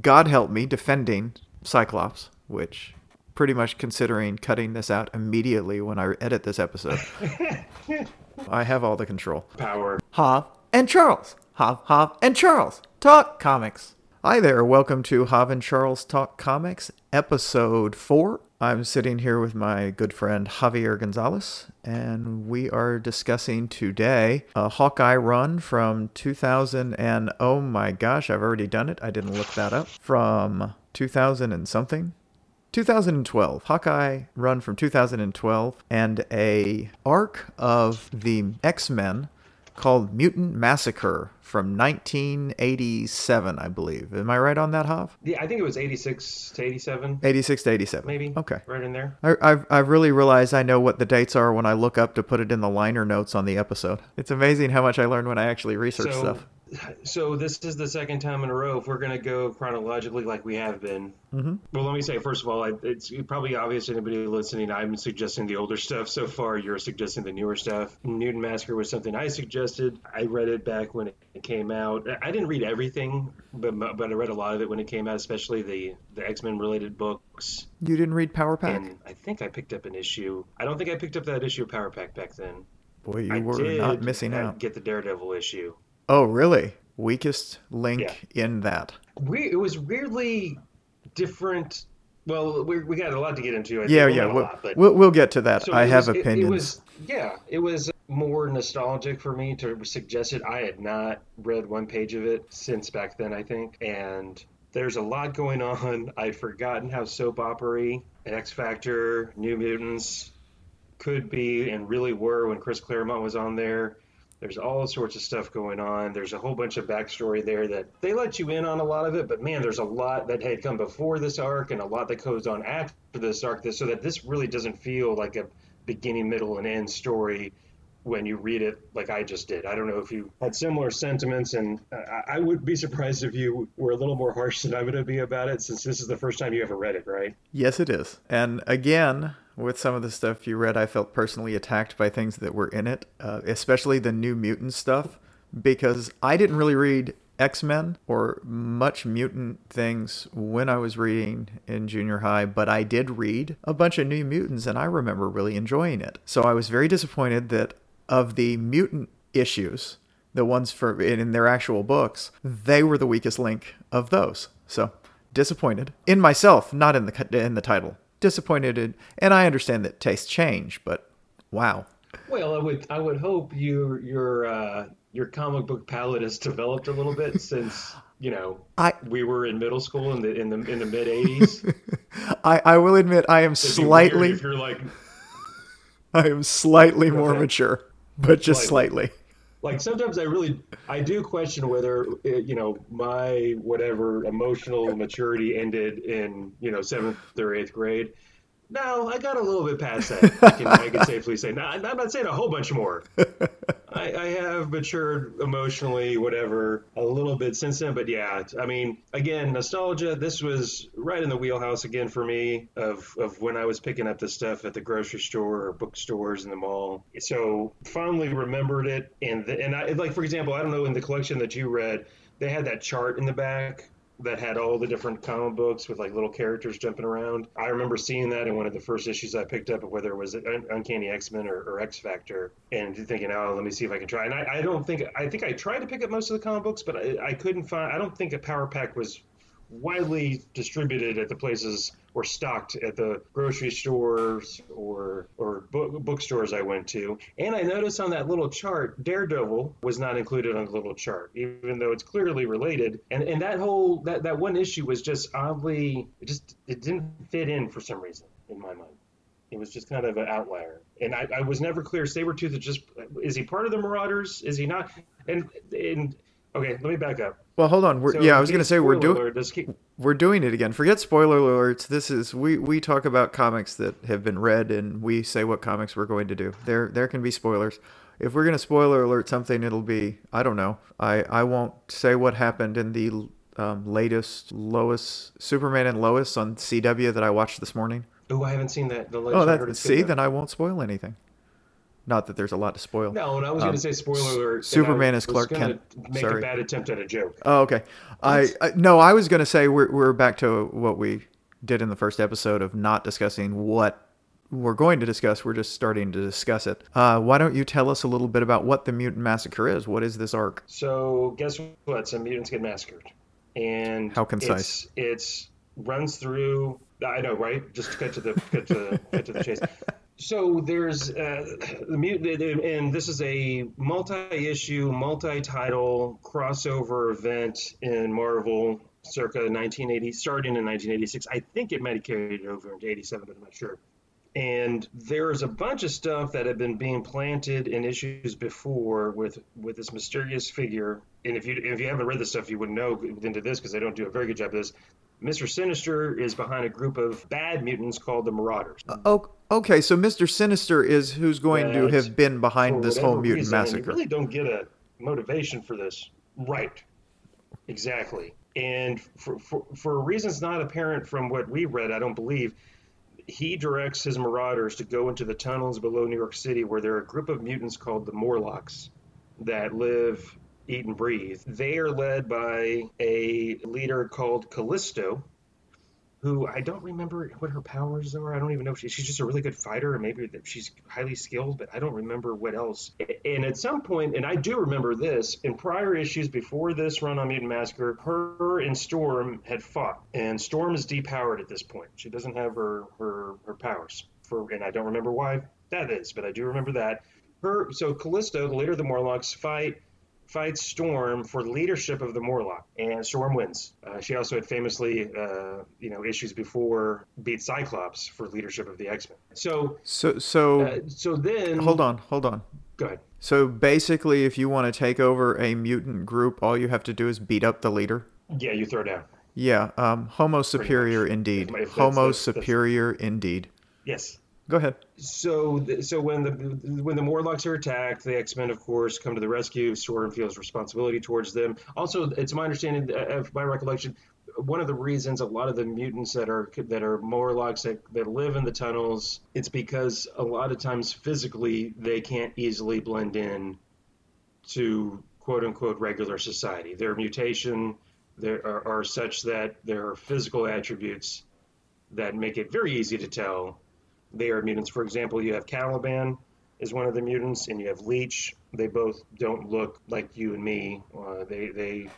God help me, defending Cyclops, which pretty much considering cutting this out immediately when I edit this episode. I have all the control. Power. Hav and Charles. Hav, Hav, and Charles talk comics. Hi there, welcome to Hav and Charles Talk Comics, episode 4. I'm sitting here with my good friend Javier Gonzalez, and we are discussing today a Hawkeye run from 2000 and oh my gosh, I've already done it. I didn't look that up. From 2000 and something. 2012 hawkeye run from 2012 and a arc of the x-men called mutant massacre from 1987 i believe am i right on that Hav? Yeah, I think it was 86 to 87, 86 to 87 maybe. okay Right in there. I, I've, I've really realized I know what the dates are when I look up to put it in the liner notes on the episode. It's amazing how much I learn when I actually research So, stuff. So this is the second time in a row. If we're going to go chronologically like we have been. Mhm. Well, let me say, first of all, I- it's probably obvious to anybody listening, I'm suggesting the older stuff so far. You're suggesting the newer stuff. Mutant Massacre was something I suggested. I read it back when it came out. I didn't read everything, but, but I read a lot of it when it came out, especially the, the X Men related books. You didn't read Power Pack? And I think I picked up an issue. I don't think I picked up that issue of Power Pack back then. Boy, you I were not missing out. Get the Daredevil issue. Oh, really? Weakest link in that. We, it was weirdly different. Well, we, we got a lot to get into. I. Yeah, yeah. We'll, lot, but- we'll, we'll get to that. So I have was- it- opinions. It, was, yeah, it was more nostalgic for me to suggest it. I had not read one page of it since back then, I think, and there's a lot going on. I'd forgotten how soap opery and X Factor, New Mutants could be and really were when Chris Claremont was on there. There's all sorts of stuff going on. There's a whole bunch of backstory there that they let you in on a lot of it, but man, there's a lot that had come before this arc and a lot that goes on after this arc, so that this really doesn't feel like a beginning, middle, and end story when you read it like I just did. I don't know if you had similar sentiments, and I, I would be surprised if you were a little more harsh than I'm going to be about it, since this is the first time you ever read it, right? Yes, it is. And again, with some of the stuff you read, I felt personally attacked by things that were in it, uh, especially the New Mutant stuff, because I didn't really read X Men or much mutant things when I was reading in junior high, but I did read a bunch of New Mutants and I remember really enjoying it. So I was very disappointed that of the mutant issues, the ones for in their actual books, they were the weakest link of those. So disappointed in myself, not in the in the title. Disappointed, in, and I understand that tastes change, but wow. Well, I would I would hope your your uh, your comic book palette has developed a little bit since you know I we were in middle school in the in the in the mid '80s. I, I will admit I am slightly if you're like I am slightly more ahead. mature, but just Slightly. slightly. Like sometimes I really I do question whether uh, you know my whatever emotional maturity ended in you know seventh or eighth grade. No, I got a little bit past that. I can, I can safely say. No, I'm not saying a whole bunch more. I, I have matured emotionally, whatever, a little bit since then. But yeah, I mean, again, nostalgia. This was right in the wheelhouse again for me of, of when I was picking up the stuff at the grocery store or bookstores in the mall. So fondly remembered it, and the, and I like for example, I don't know in the collection that you read, they had that chart in the back that had all the different comic books with like little characters jumping around. I remember seeing that in one of the first issues I picked up, whether it was Un- Uncanny X Men or, or X Factor, and thinking, oh, let me see if I can try. And I, I don't think I think I tried to pick up most of the comic books, but I, I couldn't find. I don't think a Power Pack was widely distributed at the places or stocked at the grocery stores or or book, bookstores I went to. And I noticed on that little chart, Daredevil was not included on the little chart, even though it's clearly related. And and that whole that, that one issue was just oddly it just it didn't fit in for some reason in my mind. It was just kind of an outlier, and I, I was never clear. Sabretooth is just is he part of the Marauders? Is he not? And and okay, let me back up. Well, hold on. We're, So, yeah, I was going to say we're doing he- we're doing it again. Forget spoiler alerts. This is we we talk about comics that have been read and we say what comics we're going to do. There there can be spoilers. If we're going to spoiler alert something, it'll be I don't know. I I won't say what happened in the um, latest Lois Superman and Lois on CW that I watched this morning. Oh, I haven't seen that. The latest Oh, that see, then I won't spoil anything. Not that there's a lot to spoil. No, and I was going to say spoiler alert. Um, Superman is Clark Kent. Make Sorry. a bad attempt at a joke. Oh, okay. I, I no, I was gonna say we're we're back to what we did in the first episode of not discussing what we're going to discuss. We're just starting to discuss it. Uh, why don't you tell us a little bit about what the Mutant Massacre is? What is this arc? So guess what? Some mutants get massacred, and How concise. It's, it's runs through. I know, right? Just cut to the cut to cut to the chase. So there's uh, and this is a multi-issue, multi-title crossover event in Marvel, circa 1980, starting in 1986. I think it might have carried over into 87, but I'm not sure and there's a bunch of stuff that had been being planted in issues before with with this mysterious figure. And if you if you haven't read this stuff, you wouldn't know into this because they don't do a very good job of this. Mr. Sinister is behind a group of bad mutants called the Marauders. Oh, okay. So Mr. Sinister is who's going to have been behind this whole mutant reason, massacre. You really don't get a motivation for this, right? Exactly. And for, for, for reasons not apparent from what we read, I don't believe, he directs his marauders to go into the tunnels below New York City where there are a group of mutants called the Morlocks that live, eat, and breathe. They are led by a leader called Callisto, who I don't remember what her powers are. I don't even know if she, she's just a really good fighter, or maybe she's highly skilled, but I don't remember what else. And at some point, and I do remember this, in prior issues before this run on Mutant Massacre, her and Storm had fought, and Storm is depowered at this point. She doesn't have her her, her powers, for, and I don't remember why that is, but I do remember that. Her so Callisto, the leader of the Morlocks, fight fights Storm for leadership of the Morlock, and Storm wins. Uh, she also had famously, uh, you know, issues before beat Cyclops for leadership of the X Men. So, So so uh, so then hold on, hold on. Go ahead. So basically, if you want to take over a mutant group, all you have to do is beat up the leader. Yeah, you throw down. Yeah, um, Homo superior indeed. That's- Homo that's- that's- superior indeed. Yes. Go ahead. So, so when the when the Morlocks are attacked, the X Men, of course, come to the rescue. Storm feels responsibility towards them. Also, it's my understanding, uh, of my recollection, one of the reasons a lot of the mutants that are that are Morlocks that, that live in the tunnels, it's because a lot of times physically they can't easily blend in to quote unquote regular society. Their mutation there are, are such that there are physical attributes that make it very easy to tell they are mutants. For example, you have Caliban is one of the mutants, and you have Leech. They both don't look like you and me. Uh, they they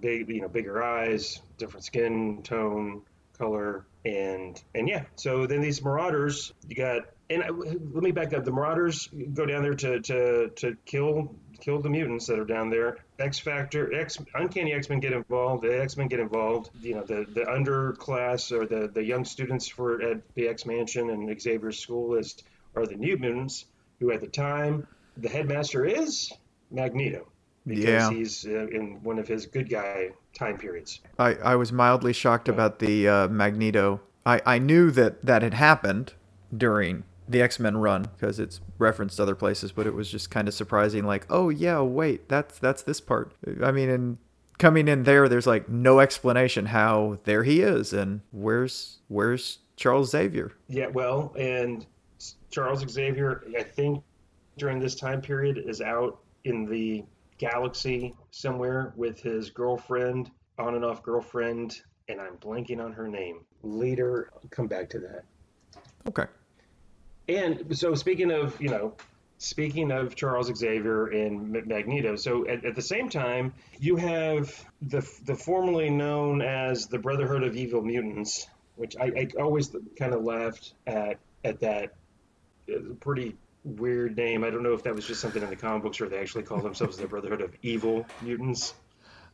big you know bigger eyes, different skin tone, color, and and yeah. So then these Marauders, you got. And I, let me back up. The Marauders go down there to, to, to kill kill the mutants that are down there. X Factor, X Uncanny X Men get involved. The X Men get involved. You know the the underclass or the, the young students for at the X Mansion and Xavier's school is are the New Mutants, who at the time the headmaster is Magneto because Yeah. he's uh, in one of his good guy time periods. I, I was mildly shocked about the uh, Magneto. I, I knew that that had happened during the X Men run because it's referenced other places, but it was just kind of surprising. Like, oh yeah, wait, that's that's this part. I mean, and coming in there, there's like no explanation how there he is and where's where's Charles Xavier. Yeah, well, and Charles Xavier, I think during this time period, is out in the galaxy somewhere with his girlfriend, on and off girlfriend, and I'm blanking on her name. Later, I'll come back to that. Okay. And so, speaking of, you know, speaking of Charles Xavier and Magneto, so at, at the same time, you have the the formerly known as the Brotherhood of Evil Mutants, which I, I always kind of laughed at at that pretty weird name. I don't know if that was just something in the comic books or they actually call themselves the Brotherhood of Evil Mutants.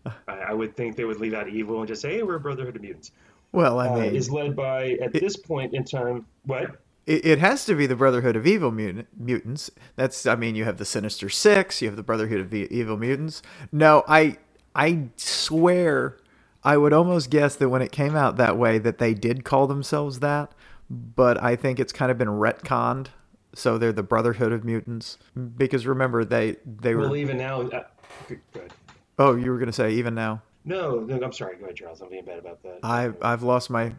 I, I would think they would leave out evil and just say, "Hey, we're a Brotherhood of Mutants." Well, I Uh, mean, is led by at this point in time what? it, it has to be the Brotherhood of Evil mutant, Mutants. That's, I mean, you have the Sinister Six, you have the Brotherhood of E- Evil Mutants. No, I, I swear, I would almost guess that when it came out that way, that they did call themselves that. But I think it's kind of been retconned, so they're the Brotherhood of Mutants. Because remember, they they were. Well, even now, uh, good. oh, you were gonna say even now. No, no, I'm sorry. Go ahead, Charles. I'm being bad about that. I've I've lost my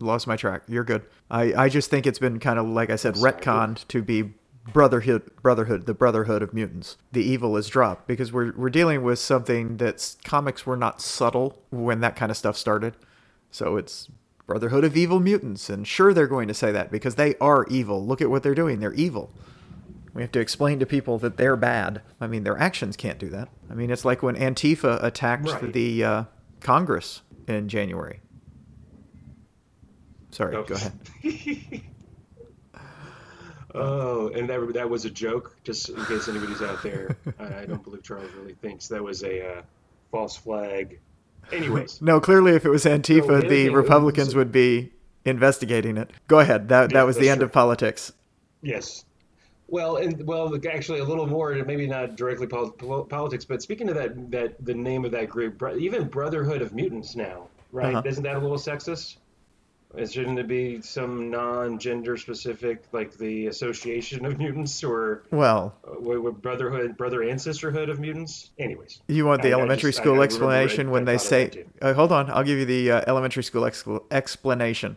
lost my track. You're good. I I just think it's been kind of like I said sorry. retconned to be brotherhood brotherhood the brotherhood of mutants the evil is dropped because we're we're dealing with something that's comics were not subtle when that kind of stuff started so it's brotherhood of evil mutants and sure they're going to say that because they are evil look at what they're doing they're evil we have to explain to people that they're bad i mean their actions can't do that i mean it's like when antifa attacked Right. the uh, congress in january sorry Oh. go ahead Oh, and that that was a joke, just in case anybody's out there. I, I don't believe Charles really thinks that was a uh, false flag. Anyways, No, clearly, if it was Antifa, the other the thing Republicans would be investigating it. Go ahead. That Yeah, that was the end true. of politics. yes. Well, and well, actually, a little more. Maybe not directly pol- politics, but speaking of that, that the name of that group, even Brotherhood of Mutants now, right? Uh-huh. Isn't that a little sexist? It shouldn't it be some non-gender specific, like the Association of Mutants, or Well, uh, Brotherhood, Brother and Sisterhood of Mutants? Anyways. you want the I- I elementary just- school I explanation when I they say, uh, "Hold on, I'll give you the uh, elementary school ex- explanation."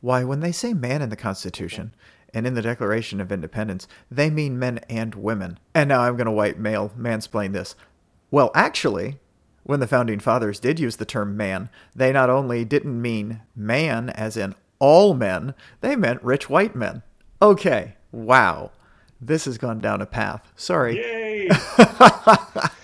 Why, when they say "man" in the Constitution and in the Declaration of Independence, they mean men and women. And now I'm going to white male mansplain this. Well, actually, when the founding fathers did use the term man, they not only didn't mean man as in all men, they meant rich white men. Okay, wow. This has gone down a path. Sorry. Yay!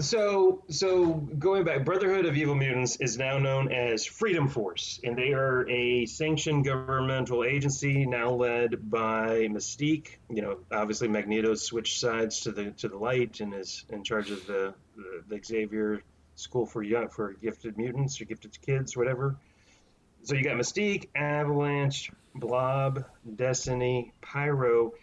So, so going back, Brotherhood of Evil Mutants is now known as Freedom Force, and they are a sanctioned governmental agency now led by Mystique. You know, obviously Magneto switched sides to the to the light and is in charge of the the, the Xavier School for young for gifted mutants or gifted kids, whatever. So you got Mystique, Avalanche, Blob, Destiny, Pyro,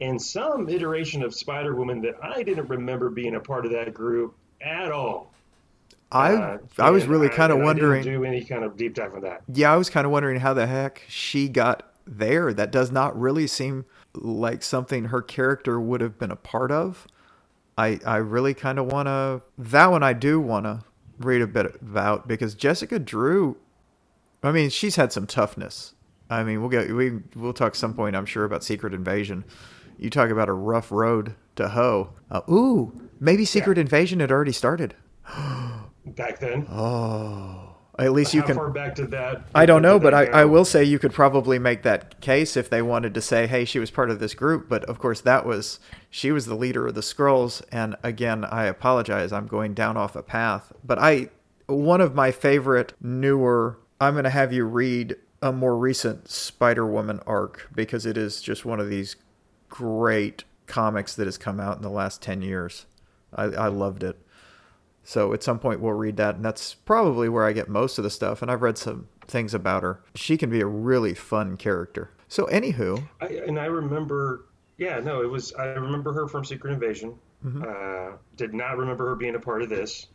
and some iteration of Spider Woman that I didn't remember being a part of that group at all. I Uh, I was and really kind of and I didn't wondering. do any kind of deep dive on that. Yeah, I was kind of wondering how the heck she got there. That does not really seem like something her character would have been a part of. I I really kind of want to that one I do want to read a bit about because Jessica Drew I mean, she's had some toughness. I mean, we'll get we we'll talk some point I'm sure about Secret Invasion. You talk about a rough road to hoe. Uh, ooh, maybe Secret Invasion had already started. Back then, Oh, at least you how can far back did that? I don't know, but I, I will say you could probably make that case if they wanted to say, hey, she was part of this group. But of course, that was she was the leader of the Skrulls. And again, I apologize, I'm going down off a path. But I, one of my favorite newer, I'm going to have you read a more recent Spider Woman arc because it is just one of these great comics that has come out in the last 10 years. I, I loved it. So at some point we'll read that, and that's probably where I get most of the stuff. And I've read some things about her. She can be a really fun character. So anywho, I, and I remember, yeah, no, it was. I remember her from Secret Invasion. Mm-hmm. Uh, did not remember her being a part of this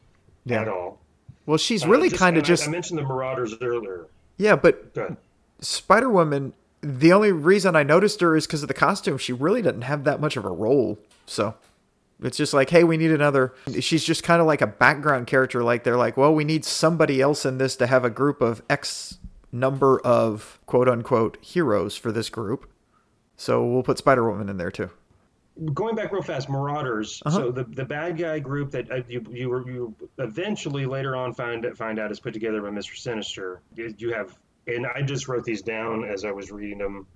Yeah. at all. well, she's Uh, really just- kind of and I- just I mentioned the Marauders earlier. yeah. But Spider Woman, the only reason I noticed her is because of the costume. She really doesn't have that much of a role. So it's just like, hey, we need another. She's just kind of like a background character. Like they're like, well, we need somebody else in this to have a group of X number of quote unquote heroes for this group. So we'll put Spider Woman in there too. going back real fast, Marauders. Uh-huh. So the, the bad guy group that uh, you you you eventually later on find find out is put together by Mister Sinister. You, you have, and I just wrote these down as I was reading them.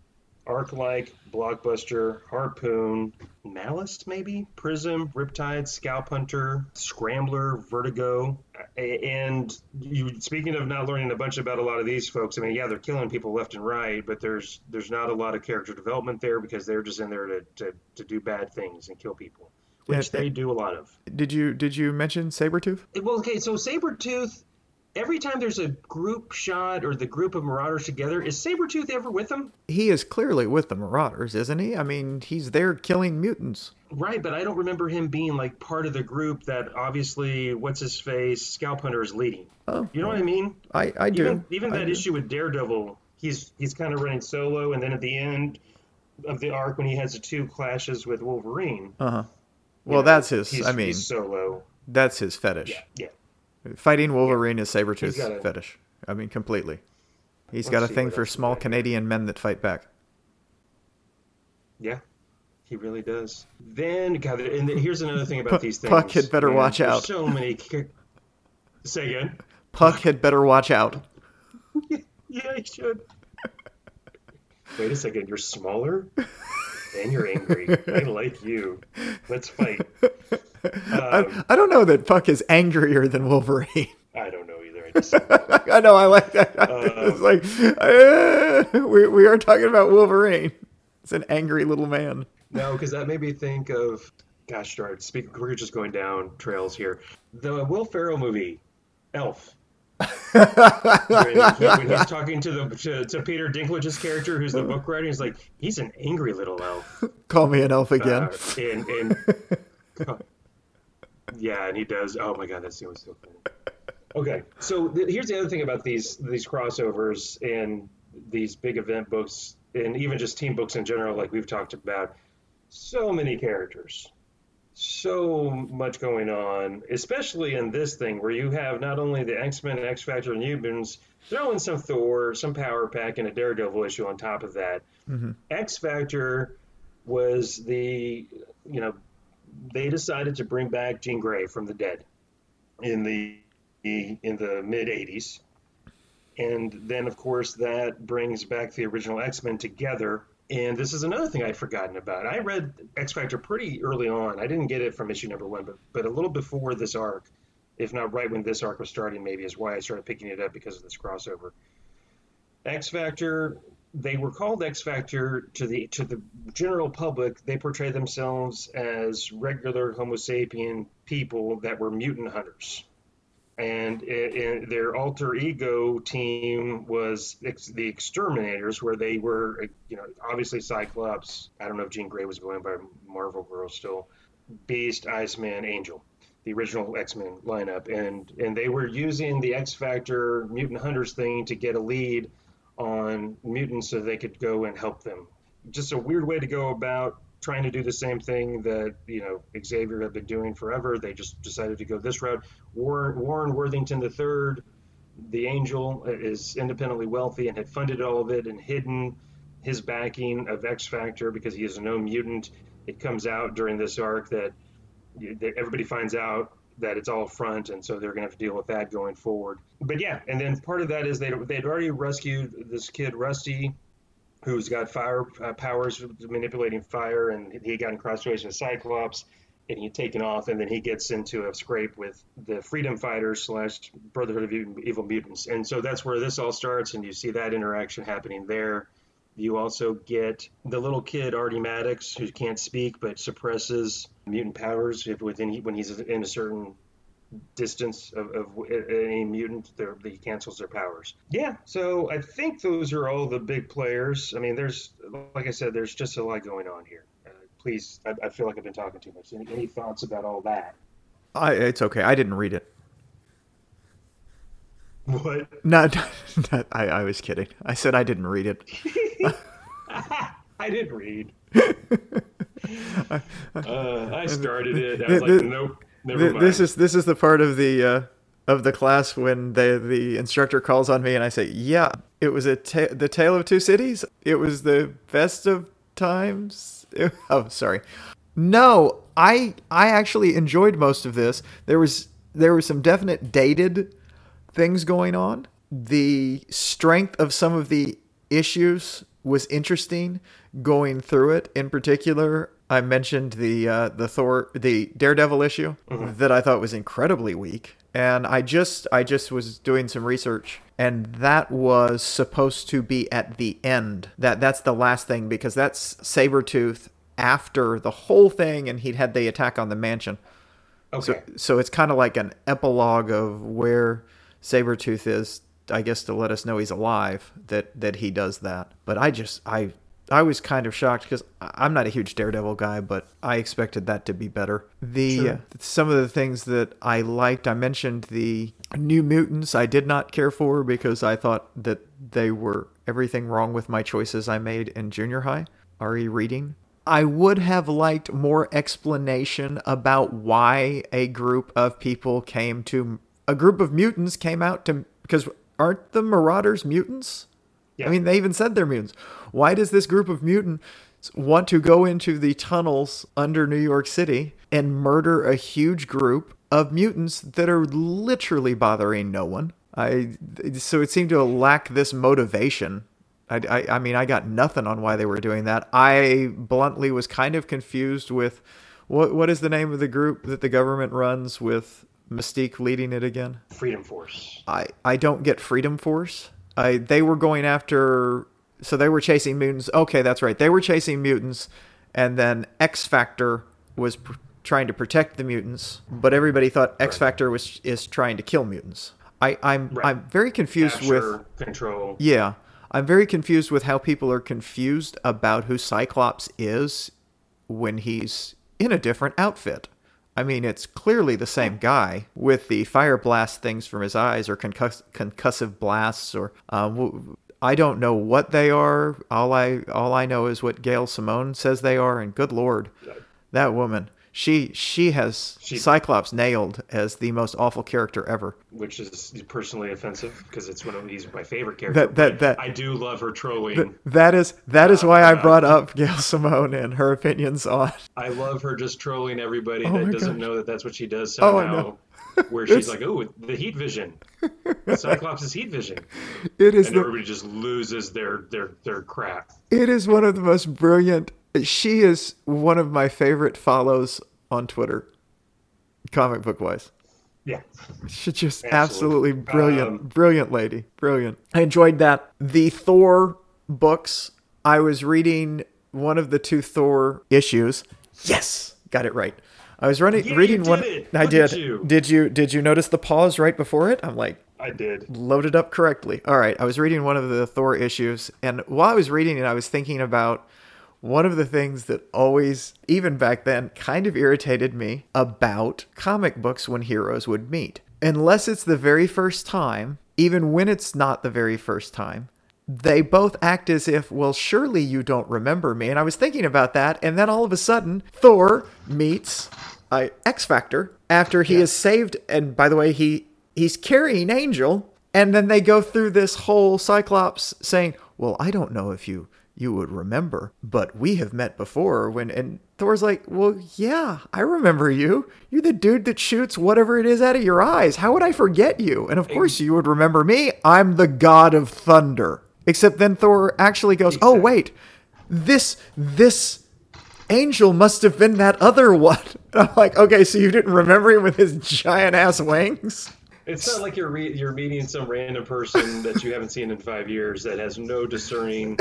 Arclight, Blockbuster, Harpoon, Malice, maybe Prism, Riptide, Scalp Hunter, Scrambler, Vertigo, and you. Speaking of not learning a bunch about a lot of these folks, I mean, yeah, they're killing people left and right, but there's there's not a lot of character development there because they're just in there to to, to do bad things and kill people, which Yeah, they do a lot of. Did you did you mention Sabretooth? Well, okay, so Sabretooth, every time there's a group shot or the group of Marauders together, is Sabretooth ever with them? He is clearly with the Marauders, isn't he? I mean, he's there killing mutants. Right, but I don't remember him being like part of the group that obviously what's his face Scalp Hunter is leading. Oh, You know what I mean? I, I do. Even even I that do. issue with Daredevil, he's he's kind of running solo, and then at the end of the arc when he has the two clashes with Wolverine. Uh-huh. you Well, know, that's his. I mean, he's solo. that's his fetish. Yeah, yeah. Fighting Wolverine is Sabretooth's a- fetish. I mean, completely. He's got a thing for small. Canadian men that fight back. Yeah, He really does. Then, God, and here's another thing about these things. Puck had better man, watch out. So many. Say again. Puck had better watch out. Yeah, he should. Wait a second. You're smaller, and you're angry. I like you. Let's fight. I, Um, I don't know that Puck is angrier than Wolverine. I don't know either. I just I know I like that. Um, it's like uh, we we are talking about Wolverine. It's an angry little man. No, because that made me think of, gosh darn, it, speak, we're just going down trails here. The Will Ferrell movie, Elf. when, he- when he's talking to the to, to Peter Dinklage's character, who's the book writer, he's like, he's an angry little elf. Call me an elf again. Uh, and and yeah, and he does. Oh my god, that scene was so funny. Okay, so th- here's the other thing about these these crossovers and these big event books, and even just team books in general, like we've talked about. So many characters, so much going on, especially in this thing where you have not only the X Men, and X Factor, and Humans, throw in some Thor, some Power Pack, and a Daredevil issue on top of that. Mm-hmm. X Factor was the you know they decided to bring back Jean Grey from the dead in the in the mid 80s and then of course that brings back the original X-Men together and this is another thing I'd forgotten about. I read X Factor pretty early on. I didn't get it from issue number one, but but a little before this arc, if not right when this arc was starting, maybe is why I started picking it up because of this crossover. X Factor, they were called X Factor to the to the general public. They portray themselves as regular Homo sapien people that were mutant hunters, and i i their alter ego team was the Exterminators, where they were, you know, obviously Cyclops. I don't know if Jean Grey was going by Marvel Girl still. Beast, Iceman, Angel the original X-Men lineup, and and they were using the X Factor mutant hunters thing to get a lead on mutants so they could go and help them. Just a weird way to go about trying to do the same thing that you know Xavier had been doing forever. They just decided to go this route. Warren, Warren Worthington III, the Angel, uh, is independently wealthy and had funded all of it and hidden his backing of X Factor because he is no mutant. It comes out during this arc that that everybody finds out that it's all front, and so they're going to have to deal with that going forward. But yeah, and then part of that is they they'd already rescued this kid Rusty, who's got fire uh, powers, manipulating fire, and he got in cross situation with Cyclops, and he'd taken off, and then he gets into a scrape with the Freedom Fighters slash Brotherhood of Evil Mutants, and so that's where this all starts, and you see that interaction happening there. You also get the little kid Artie Maddox, who can't speak but suppresses mutant powers if within when he's in a certain distance of, of any mutant, he cancels their powers. Yeah, so I think those are all the big players. I mean, there's like I said, there's just a lot going on here. Uh, please, I, I, feel like I've been talking too much. Any, any thoughts about all that? I, it's okay. I didn't read it. What? No, no I, I was kidding. I said I didn't read it. I didn't read. uh, I started it. I was like, nope, never mind. This is this is the part of the uh, of the class when the the instructor calls on me and I say, "Yeah, it was a ta- the tale of two cities. It was the best of times." oh, sorry. No, I I actually enjoyed most of this. There was there were some definite dated things going on. The strength of some of the issues was interesting going through it. In particular, I mentioned the uh, the Thor the Daredevil issue mm-hmm. that I thought was incredibly weak. And I just I just was doing some research and that was supposed to be at the end. That that's the last thing because that's Sabretooth after the whole thing and he'd had the attack on the mansion. Okay. So so it's kind of like an epilogue of where Sabretooth is I guess to let us know he's alive that that he does that. But I just I I was kind of shocked because I'm not a huge Daredevil guy, but I expected that to be better. The sure. uh, some of the things that I liked, I mentioned the New Mutants. I did not care for because I thought that they were everything wrong with my choices I made in junior high. RE reading. I would have liked more explanation about why a group of people came to a group of mutants came out to because aren't the Marauders mutants? Yeah. I mean, they even said they're mutants. Why does this group of mutants want to go into the tunnels under New York City and murder a huge group of mutants that are literally bothering no one. I so it seemed to lack this motivation. I, I, I mean, I got nothing on why they were doing that. I bluntly was kind of confused with what what is the name of the group that the government runs with Mystique leading it again? Freedom Force. I I don't get Freedom Force. I they were going after so they were chasing mutants. Okay, that's right. They were chasing mutants and then X Factor was pr- trying to protect the mutants, but everybody thought X Factor was is trying to kill mutants. I I'm Right. I'm very confused with control. yeah. I'm very confused with how people are confused about who Cyclops is when he's in a different outfit. I mean, it's clearly the same guy with the fire blast things from his eyes or concuss- concussive blasts or um, w- I don't know what they are. All I all I know is what Gail Simone says they are and good lord. That woman, she she has She- Cyclops nailed as the most awful character ever. which is personally offensive because it's one of he's my favorite character. That- that- that- I do love her trolling. That is that is uh, why I uh, brought up Gail Simone and her opinions on. I love her just trolling everybody Oh that doesn't gosh. know that that's what she does Oh, somehow. know. where she's like, "Oh, the heat vision, Cyclops' is heat vision," It is and the, everybody just loses their their their crap. it is one of the most brilliant. She is one of my favorite follows on Twitter, comic book wise. Yeah, She's just Absolutely. absolutely brilliant, Um, brilliant lady, brilliant. I enjoyed that. The Thor books. I was reading one of the two Thor issues. Yes, got it right. I was running Yeah, reading one. it. I Look did. you. Did you did you notice the pause right before it? I'm like, I did. loaded up correctly. All right, I was reading one of the Thor issues, and while I was reading it, I was thinking about one of the things that always, even back then, kind of irritated me about comic books when heroes would meet. Unless it's the very first time, even when it's not the very first time, they both act as if, well, surely you don't remember me. And I was thinking about that, and then all of a sudden, Thor meets uh, X Factor after he is saved. And by the way, he he's carrying Angel, and then they go through this whole Cyclops saying, "Well, I don't know if you you would remember, but we have met before." When and Thor's like, "Well, yeah, I remember you. You're the dude that shoots whatever it is out of your eyes. How would I forget you? And of course, you would remember me. I'm the god of thunder." Except then Thor actually goes, "Oh wait, this this." Angel must have been that other one. I'm like, okay, so you didn't remember him with his giant ass wings? It's not like you're re- you're meeting some random person that you haven't seen in five years that has no discerning,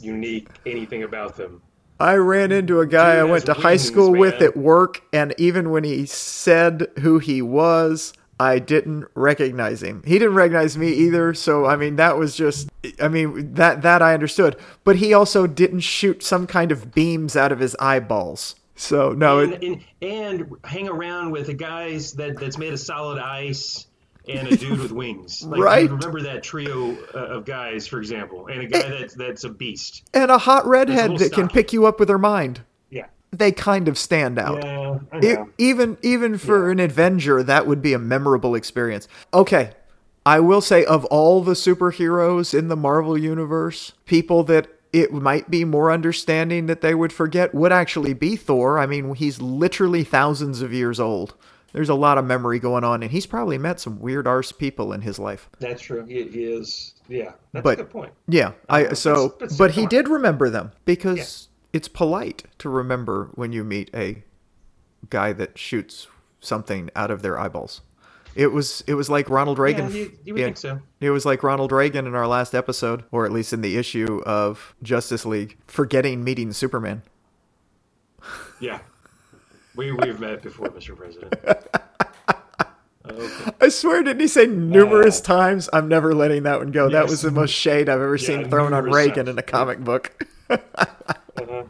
unique anything about them. I ran into a guy Dude I went to has high wings, school with at work, and even when he said who he was, I didn't recognize him. He didn't recognize me either, so I mean that was just I mean that that I understood. But he also didn't shoot some kind of beams out of his eyeballs. So no, and, it, and, and hang around with a guy that, that's made of solid ice and a dude with wings. Like, Right. you Remember that trio uh, of guys, for example, and a guy that's that's a beast. and a hot redhead little that can pick you up with her mind. Yeah. They kind of stand out. Yeah, I know. even even for an Avenger, that would be a memorable experience. Okay, I will say of all the superheroes in the Marvel universe, people that it might be more understanding that they would forget would actually be Thor. I mean, he's literally thousands of years old. There's a lot of memory going on, and he's probably met some weird arse people in his life. That's true. He, he is. Yeah, that's But- a good point. Yeah, I so, but he did remember them because it's polite to remember when you meet a guy that shoots something out of their eyeballs. It was it was like Ronald Reagan. Yeah, you, you would yeah, think so. It was like Ronald Reagan in our last episode, or at least in the issue of Justice League, forgetting meeting Superman. Yeah, we we've met before, Mr. President. Okay. I swear, didn't he say numerous times? I'm never letting that one go. That was the most shade I've ever seen thrown on Reagan times. in a comic book. Uh-huh.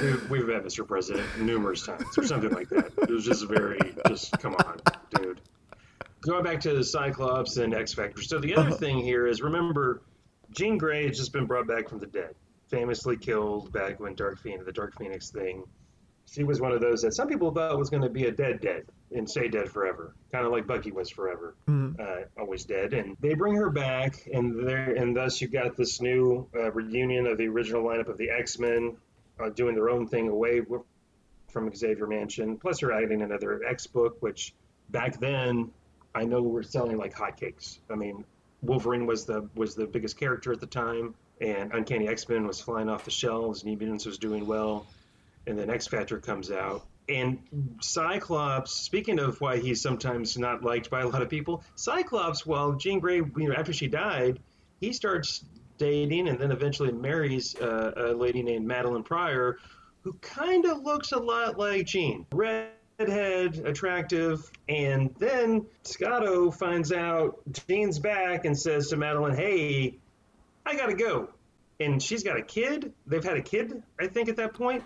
We've, we've met Mr. President numerous times, or something like that. It was just very, just come on, dude. Going back to the Cyclops and X Factor. So the other thing here is, remember, Jean Grey has just been brought back from the dead, famously killed back when Dark Phoenix, the Dark Phoenix thing. She was one of those that some people thought was going to be a dead dead and stay dead forever, kind of like Bucky was forever, uh, always dead. And they bring her back, and there, and thus you got this new uh, reunion of the original lineup of the X Men, uh, doing their own thing away from Xavier Mansion. Plus, they're adding another X book, which back then I know we're selling like hotcakes. I mean, Wolverine was the was the biggest character at the time, and Uncanny X Men was flying off the shelves. New Mutants was doing well, and then X Factor comes out, and Cyclops. Speaking of why he's sometimes not liked by a lot of people, Cyclops, while Jean Grey, you know, after she died, he starts dating and then eventually marries uh, a lady named Madelyne Pryor, who kind of looks a lot like Jean. Redhead, attractive, and then Scotto finds out Jean's back and says to Madeline, "Hey, I gotta go." And she's got a kid. They've had a kid, I think, at that point.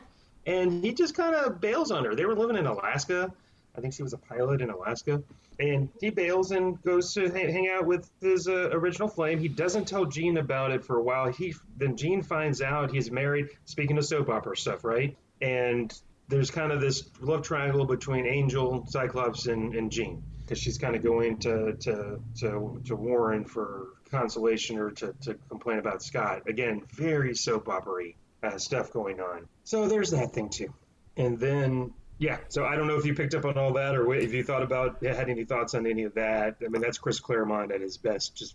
And he just kind of bails on her. They were living in Alaska. I think she was a pilot in Alaska and he bails and goes to hang out with his uh, original flame. He doesn't tell Jean about it for a while. He then Jean finds out he's married. Speaking of soap opera stuff, right? And there's kind of this love triangle between Angel, Cyclops, and, and Jean because she's kind of going to, to to to Warren for consolation or to, to complain about Scott. Again, very soap opera uh, stuff going on. So there's that thing too. And then yeah, so I don't know if you picked up on all that or if you thought about had any thoughts on any of that. I mean, that's Chris Claremont at his best, just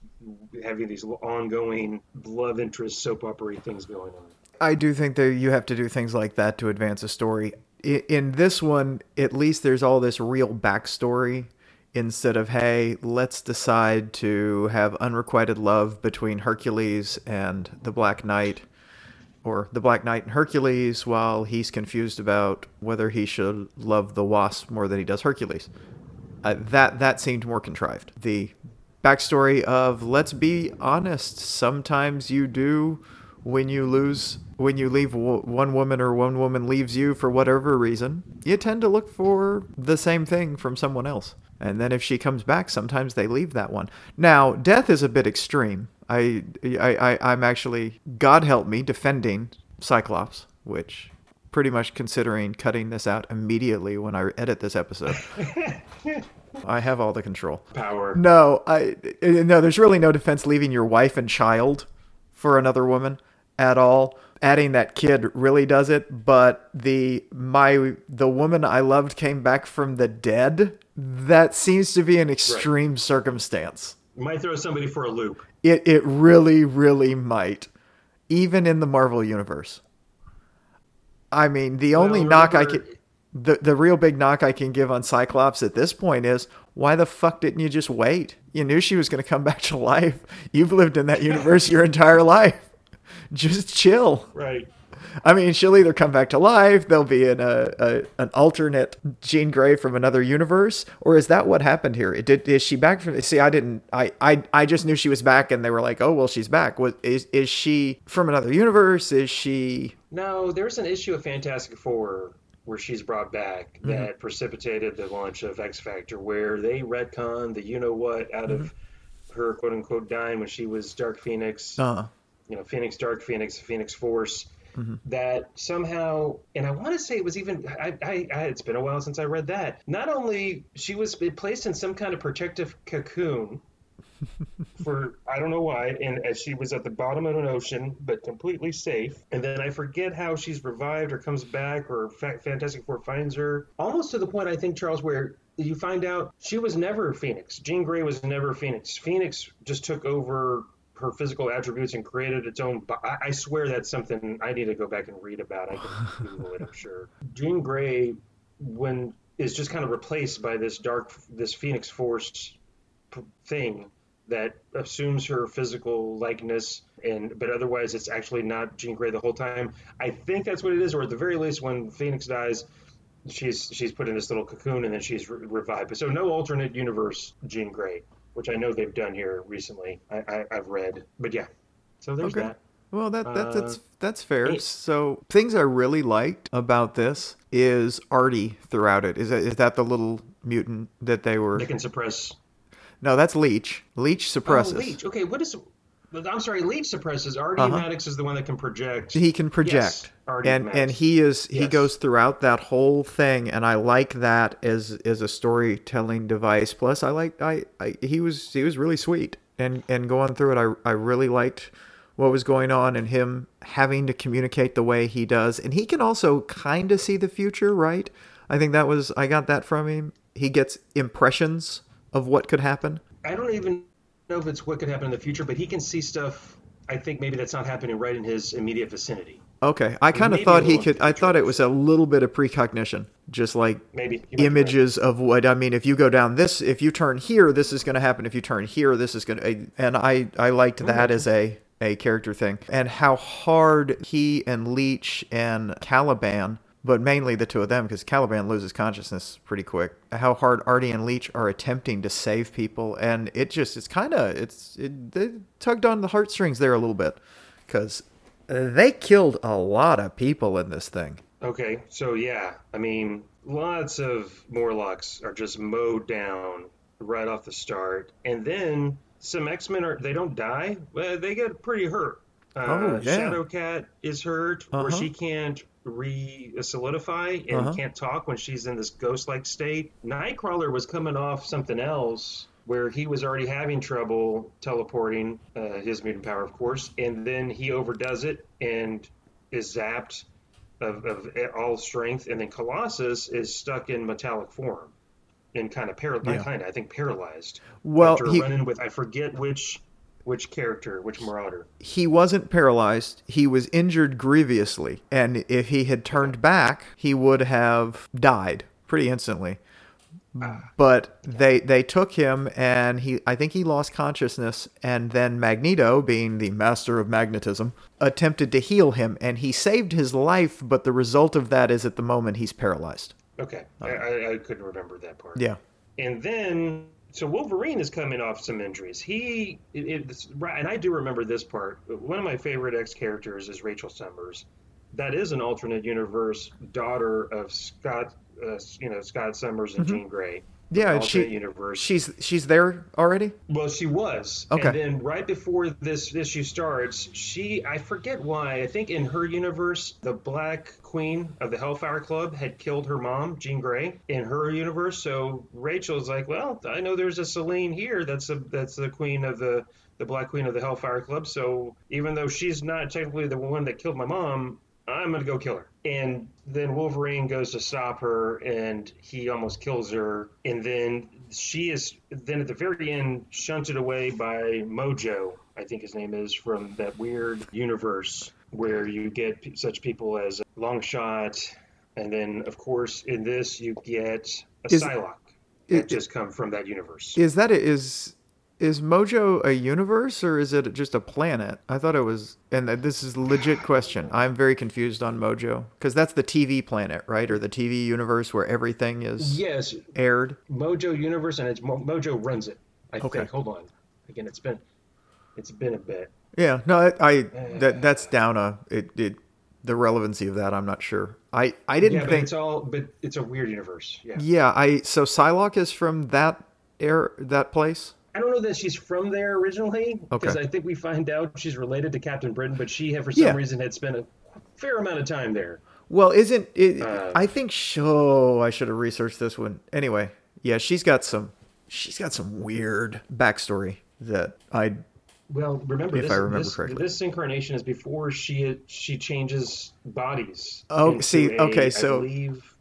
having these ongoing love interest soap opera things going on. I do think that you have to do things like that to advance a story. In this one, at least there's all this real backstory instead of, hey, let's decide to have unrequited love between Hercules and the Black Knight or the Black Knight and Hercules while he's confused about whether he should love the Wasp more than he does Hercules. Uh, that that seemed more contrived. The backstory of let's be honest, sometimes you do when you lose when you leave one woman or one woman leaves you for whatever reason, you tend to look for the same thing from someone else. And then if she comes back, sometimes they leave that one. Now, death is a bit extreme. I, I, I I'm actually, God help me, defending Cyclops, which pretty much considering cutting this out immediately when I edit this episode. I have all the control. Power. No, I no. There's really no defense leaving your wife and child for another woman at all. Adding that kid really does it. But the my the woman I loved came back from the dead. That seems to be an extreme right. circumstance. Might throw somebody for a loop. It it really really might, even in the Marvel universe. I mean, the only well, knock I can the the real big knock I can give on Cyclops at this point is why the fuck didn't you just wait? You knew she was going to come back to life. You've lived in that universe your entire life. Just chill. Right. I mean, she'll either come back to life, there'll be an, a, a, an alternate Jean Grey from another universe, or is that what happened here? It did, is she back from? See, I didn't. I, I I just knew she was back, and they were like, "Oh, well, she's back." Was is is she from another universe? Is she? No, there's an issue of Fantastic Four where she's brought back mm-hmm. that precipitated the launch of X Factor, where they retcon the you know what out mm-hmm. of her quote unquote dying when she was Dark Phoenix. Uh-huh. You know, Phoenix, Dark Phoenix, Phoenix Force mm-hmm. that somehow, and I want to say it was even, I, I, I, it's been a while since I read that. Not only she was placed in some kind of protective cocoon for I don't know why, and as she was at the bottom of an ocean, but completely safe. And then I forget how she's revived or comes back, or Fantastic Four finds her. Almost to the point, I think, Charles, where you find out she was never Phoenix. Jean Grey was never Phoenix. Phoenix just took over her physical attributes and created its own. I, I swear that's something I need to go back and read about. I can Google it, I'm sure. Jean Grey, when is just kind of replaced by this dark, this Phoenix Force thing that assumes her physical likeness and but otherwise it's actually not Jean Grey the whole time. I think that's what it is, or at the very least, when Phoenix dies, she's she's put in this little cocoon and then she's re- revived. So no alternate universe Jean Grey which I know they've done here recently. I, I have read, but yeah. So there's okay. that. Well, that, that uh, that's that's fair. so things I really liked about this is Artie throughout it. Is that is that the little mutant that they were? They can suppress. No, that's Leech. Leech suppresses. Oh, Leech. Okay, what is I'm sorry, Leech suppresses. Artie uh-huh. Maddox is the one that can project. He can project. Yes, and and he is yes. he goes throughout that whole thing and I like that as as a storytelling device. Plus I like I, I he was he was really sweet and and going through it I I really liked what was going on and him having to communicate the way he does. And he can also kind of see the future, right? I think that was, I got that from him. He gets impressions of what could happen. I don't even know if it's what could happen in the future, but he can see stuff. I think maybe that's not happening right in his immediate vicinity. Okay, I kind of thought he could. I thought it was a little bit of precognition, just like Maybe you might be images of what I mean. If you go down this, if you turn here, this is going to happen. If you turn here, this is going to. And I I liked mm-hmm. that as a a character thing, and how hard he and Leech and Caliban, but mainly the two of them, because Caliban loses consciousness pretty quick. How hard Artie and Leech are attempting to save people, and it just it's kind of it's it they tugged on the heartstrings there a little bit, because they killed a lot of people in this thing. Okay, so yeah, I mean, lots of Morlocks are just mowed down right off the start, and then some X Men are they don't die, well, they get pretty hurt. Uh, Oh, yeah. Shadowcat is hurt, where Uh-huh. she can't re solidify and Uh-huh. can't talk when she's in this ghost like state. Nightcrawler was coming off something else where he was already having trouble teleporting, uh, his mutant power, of course, and then he overdoes it and is zapped of, of all strength, and then Colossus is stuck in metallic form and kind of paralyzed. Yeah. Kind of, I think paralyzed. Well, after he- running with I forget which which character, which Marauder. he wasn't paralyzed. He was injured grievously. And if he had turned back, he would have died pretty instantly. Ah. But they they took him and he I think he lost consciousness and then Magneto, being the master of magnetism, attempted to heal him and he saved his life, but the result of that is at the moment he's paralyzed. Okay, um, I, I, I couldn't remember that part. Yeah. And then, so Wolverine is coming off some injuries. He, it, and I do remember this part. One of my favorite X characters is Rachel Summers. That is an alternate universe daughter of Scott, uh, you know, Scott Summers and Jean Grey. Yeah, alternate she universe. she's she's there already? Well, she was. Okay. And then right before this issue starts, she I forget why. I think in her universe, the Black Queen of the Hellfire Club had killed her mom, Jean Grey, in her universe. So Rachel's like, well, I know there's a Selene here. That's a that's the queen of the the Black Queen of the Hellfire Club. So even though she's not technically the one that killed my mom, I'm gonna go kill her. And then Wolverine goes to stop her, and he almost kills her. And then she is then at the very end shunted away by Mojo, I think his name is, from that weird universe where you get p- such people as Longshot, and then of course in this you get a Is- Psylocke i- that just come from that universe. Is that it? Is is Mojo a universe or is it just a planet? I thought it was, and this is a legit question. I'm very confused on Mojo because that's the TV planet, right, or the TV universe where everything is yes, aired. Mojo Universe, and it's Mo- Mojo runs it. I Okay. think. Hold on. Again, it's been it's been a bit. Yeah, no, I, I that uh, that's down a it, it the relevancy of that. I'm not sure. I I didn't Yeah, but think. it's all but it's a weird universe. Yeah. Yeah, I so Psylocke is from that air that place. I don't know that she's from there originally because Okay. I think we find out she's related to Captain Britain, but she had for some Yeah. reason had spent a fair amount of time there. Well, isn't it? Uh, I think. Oh, I should have researched this one. Anyway, yeah, she's got some. She's got some weird backstory that I. Well, remember If this, I remember this, correctly. this incarnation is before she she changes bodies. Oh, see, a- okay, so-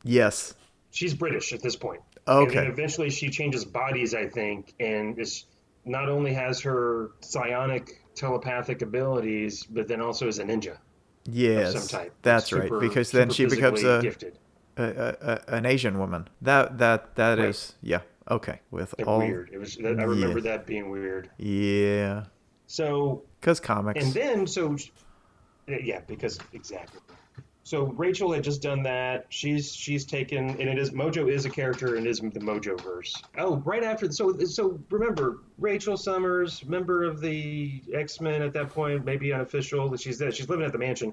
Yes. she's British at this point. Okay. And eventually she changes bodies, I think, and is not only has her psionic telepathic abilities, but then also is a ninja Yes. some type. That's Super- right. Because then she becomes a, gifted. a, a, a an Asian woman. That that that Right. is yeah. Okay. With They're all weird. It was. I remember that being weird. yeah. So Because comics. and then so yeah, because exactly. So Rachel had just done that. She's she's taken and it is Mojo is a character and is the Mojo verse. Oh, right after so so remember Rachel Summers, member of the X Men at that point, maybe unofficial. She's there. She's living at the mansion.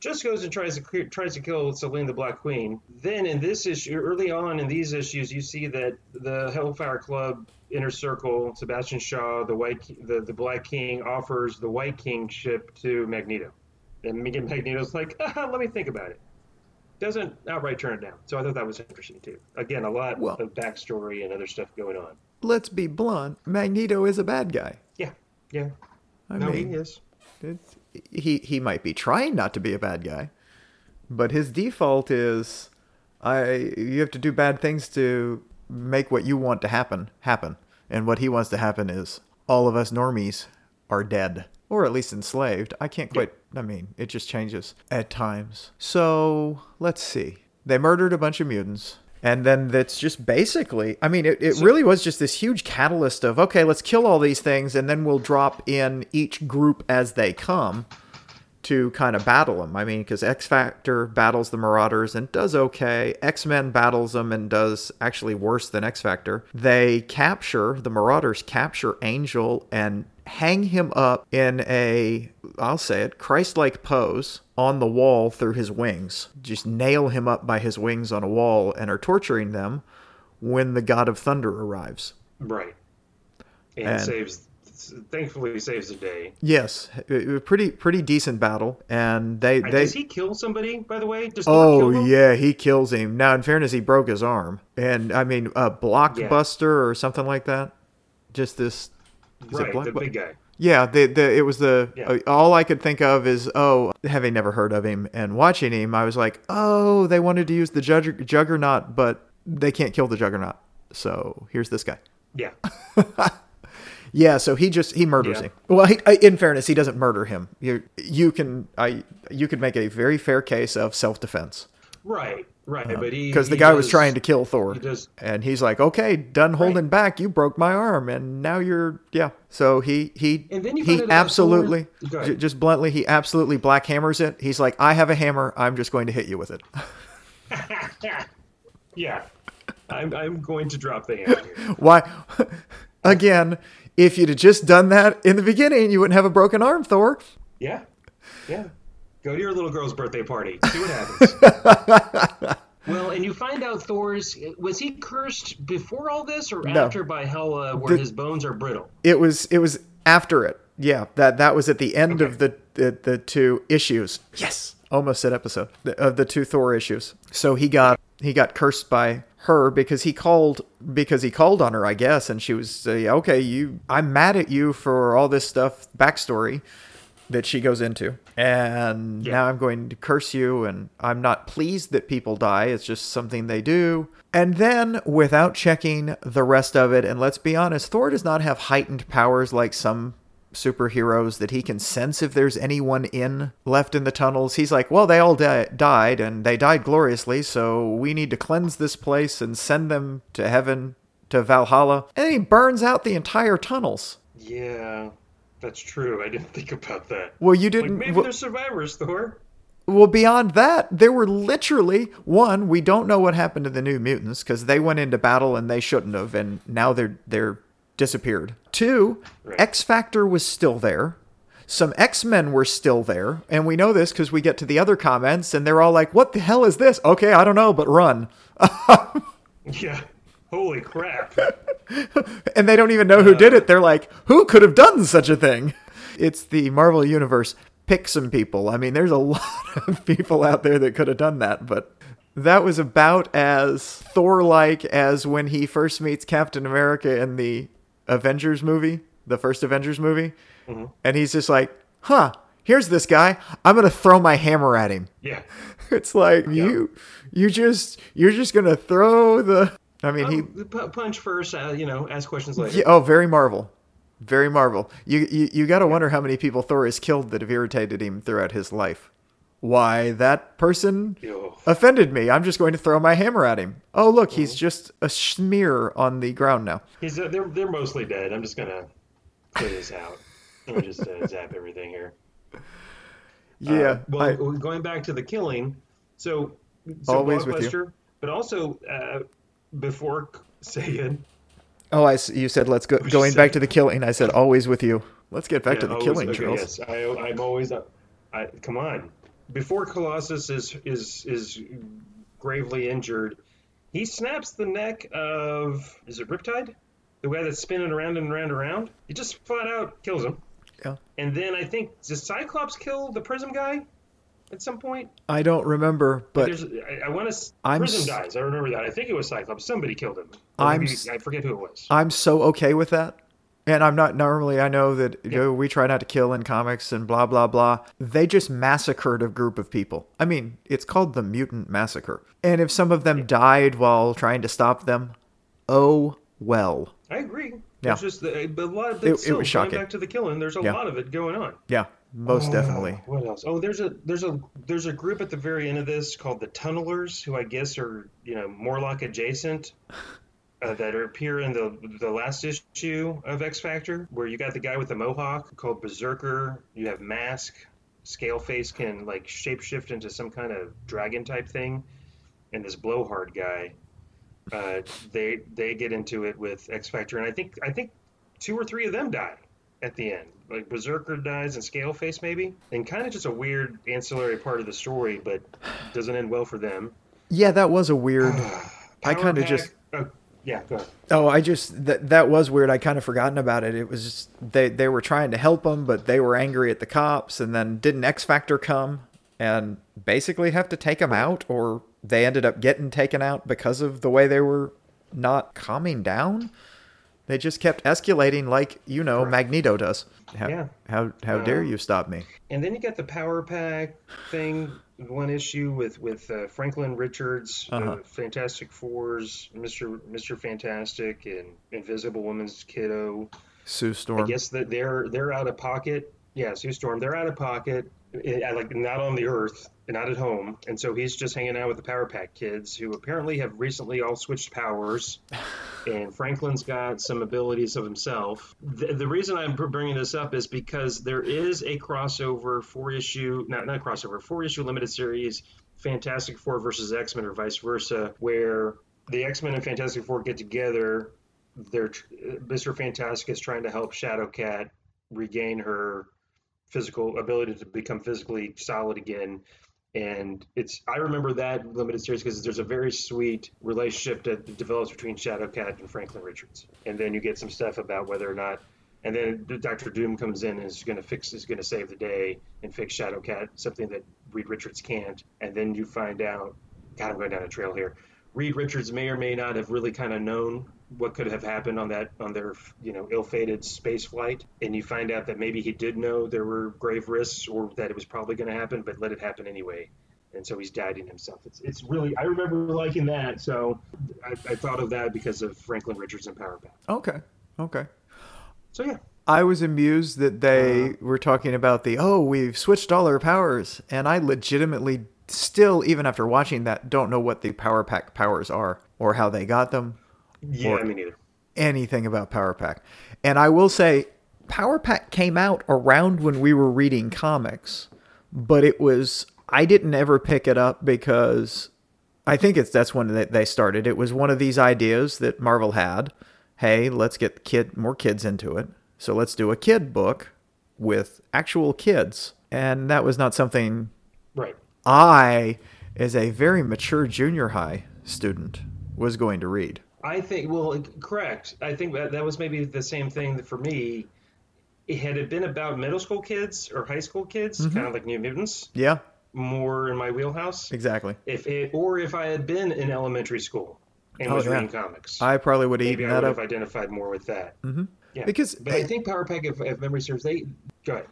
Just goes and tries to tries to kill Selene the Black Queen. Then in this issue, early on in these issues, you see that the Hellfire Club Inner Circle, Sebastian Shaw, the White the, the Black King offers the White King ship to Magneto. And Megan Magneto's like, ah, let me think about it. Doesn't outright turn it down. So I thought that was interesting too. Again, a lot Well- of backstory and other stuff going on. Let's be blunt. Magneto is a bad guy. Yeah, yeah. I no, mean, he is. He he might be trying not to be a bad guy, but his default is, I you have to do bad things to make what you want to happen happen, and what he wants to happen is all of us normies are dead or at least enslaved. I can't quite. I mean, it just changes at times. So let's see. They murdered a bunch of mutants. And then that's just basically, I mean, it, it So- really was just this huge catalyst of, okay, let's kill all these things, and then we'll drop in each group as they come to kind of battle them. I mean, because X Factor battles the Marauders and does okay. X Men battles them and does actually worse than X Factor. They capture, the Marauders capture Angel and hang him up in a, I'll say it, Christ like pose on the wall through his wings. Just nail him up by his wings on a wall and are torturing them when the God of Thunder arrives. Right. And, And- saves, thankfully, saves the day. Yes, pretty pretty decent battle, and they they Does he kill somebody, by the way? Does Oh kill him? yeah, he kills him. Now, in fairness, he broke his arm, and I mean, a blockbuster or something like that. Just this. Right, the big guy. Yeah, the the it was the Yeah. uh, all I could think of is oh, having never heard of him and watching him, I was like, oh, they wanted to use the Jugger- Juggernaut, but they can't kill the Juggernaut. So here's this guy. Yeah. Yeah, so he just he murders Yeah. him. Well, he, uh, in fairness, he doesn't murder him. You you can I you could make a very fair case of self defense. Right, right. but he. because the he guy was trying to kill Thor, he does- and he's like, "Okay, done holding Right. back. You broke my arm, and now you're yeah." So he he And then you he find out about absolutely Thor- Go ahead. j- just bluntly he absolutely black hammers it. He's like, "I have a hammer. I'm just going to hit you with it." Yeah. I'm, I'm going to drop the hammer here. Why? Again, if you'd have just done that in the beginning, you wouldn't have a broken arm, Thor. Yeah. Yeah. Go to your little girl's birthday party. See what happens. well, and you find out Thor's. Was he cursed before all this or No. after by Hela uh, where The- his bones are brittle? It was it was after it. Yeah, that that was at the end Okay. of the, the the two issues. Yes, almost said episode of the two Thor issues. So he got he got cursed by her because he called because he called on her, I guess, and she was uh, okay. You, I'm mad at you for all this stuff backstory that she goes into, and Yeah. now I'm going to curse you, and I'm not pleased that people die. It's just something they do. And then, without checking the rest of it, and let's be honest, Thor does not have heightened powers like some superheroes that he can sense if there's anyone in left in the tunnels. He's like, well, they all di- died, and they died gloriously, so we need to cleanse this place and send them to heaven, to Valhalla. And then he burns out the entire tunnels. Yeah, that's true. I didn't think about that. Well, you didn't. maybe well- they're survivors, Thor. Well, beyond that, there were literally one. We don't know what happened to the New Mutants because they went into battle and they shouldn't have, and now they're they're disappeared. Two, Right. X Factor was still there. Some X Men were still there, and we know this because we get to the other comments, and they're all like, "What the hell is this?" Okay, I don't know, but run. Yeah. Holy crap. and they don't even know who did it. They're like, who could have done such a thing? It's the Marvel Universe. Pick some people. I mean, there's a lot of people out there that could have done that, but that was about as Thor like as when he first meets Captain America in the Avengers movie, the first Avengers movie. And he's just like, huh, here's this guy. I'm going to throw my hammer at him. Yeah. It's like, you, you just, you're just going to throw the. I mean, he. Oh, pu- punch first, uh, you know, ask questions later. Yeah, oh, very Marvel. Very Marvel. You you, you got to wonder how many people Thor has killed that have irritated him throughout his life. Why that person Ew. offended me. I'm just going to throw my hammer at him. Oh, look, he's just a smear on the ground now. He's uh, they're they're mostly dead. I'm just gonna clear this out. Let me just uh, zap everything here. Yeah. Uh, well, I- going back to the killing, so, so Always with you. But also uh, before say it. oh, I you said let's go. Going back to the killing, I said always with you. Let's get back Yeah, to the always- killing, okay, Charles. Yes, I, I'm always. I, come on, before Colossus is is is gravely injured, he snaps the neck of is it Riptide, the guy that's spinning around and around and around. He just flat out kills him. Yeah. And then I think does Cyclops kill the Prism guy at some point? I don't remember, but There's I, I want to I'm Prism s- dies. I remember that. I think it was Cyclops. Somebody killed him. Or I'm maybe- I forget who it was. I'm so okay with that. And I'm not normally, I know that you know, we try not to kill in comics and blah, blah, blah. They just massacred a group of people. I mean, it's called the Mutant Massacre. And if some of them died while trying to stop them, oh well. I agree. Yeah. It's just the, but a lot of It- it still, was going shocking. back to the killing. There's a Yeah. lot of it going on. Yeah, most definitely. Oh, what else? Oh, there's a there's a there's a group at the very end of this called the Tunnelers, who I guess are you know Morlock adjacent, uh, that appear in the the last issue of X Factor, where you got the guy with the mohawk called Berserker. You have Mask. Scaleface can like shapeshift into some kind of dragon type thing, and this blowhard guy. Uh, they they get into it with X Factor, and I think I think two or three of them die at the end. Like Berserker dies and Scaleface maybe, and kind of just a weird ancillary part of the story, but doesn't end well for them. Yeah, that was a weird. I kinda just- oh, yeah, go ahead. Oh, I just that that was weird. I kind of forgotten about it. It was just they they were trying to help them, but they were angry at the cops, and then didn't X Factor come and basically have to take them out, or they ended up getting taken out because of the way they were not calming down. They just kept escalating, like you know Magneto does. How Yeah. how, how dare Uh, you stop me? And then you got the Power Pack thing, one issue with with uh, Franklin Richards, Uh-huh. uh, Fantastic Fours, Mister Mister Fantastic, and Invisible Woman's kiddo. Sue Storm. I guess that they're they're out of pocket. Yeah, Sue Storm. They're out of pocket. eh, like not on the Earth, not at home, and so he's just hanging out with the Power Pack kids, who apparently have recently all switched powers. And Franklin's got some abilities of himself. The, the reason I'm bringing this up is because there is a crossover four issue, not not crossover, four issue limited series, Fantastic Four versus X Men or vice versa, where the X Men and Fantastic Four get together. They're Mr. Uh, Fantastic is trying to help Shadowcat regain her physical ability to become physically solid again. And it's I remember that limited series because there's a very sweet relationship that develops between Shadowcat and Franklin Richards. And then you get some stuff about whether or not and then Doctor Doom comes in and is going to fix, is going to save the day and fix Shadowcat, something that Reed Richards can't. And then you find out, God, I'm going down a trail here. Reed Richards may or may not have really kind of known what could have happened on that on their you know ill-fated space flight, and you find out that maybe he did know there were grave risks or that it was probably going to happen, but let it happen anyway. And so he's dieting himself. It's, it's really I remember liking that, so I, I thought of that because of Franklin Richards and Power Pack. Okay, okay. So yeah, I was amused that they Uh-huh. were talking about the oh we've switched all our powers, and I legitimately still even after watching that don't know what the power pack powers are or how they got them, yeah, me neither. anything about power pack. And I will say power pack came out around when we were reading comics, but it was I didn't ever pick it up because I think it's that's when they- they started. It was one of these ideas that Marvel had. Hey, let's get kid more kids into it. So let's do a kid book with actual kids. And that was not something Right. I, as a very mature junior high student, was going to read. I think, well, correct. I think that, that was maybe the same thing for me. It, had it been about middle school kids or high school kids, Mm-hmm. kind of like New Mutants, Yeah, more in my wheelhouse. exactly. If it, or if I had been in elementary school and Oh, was yeah. reading comics, I probably would have maybe I would up. have identified more with that. Mm-hmm. Yeah, Because but I think Power Pack, if, if memory serves, they go ahead.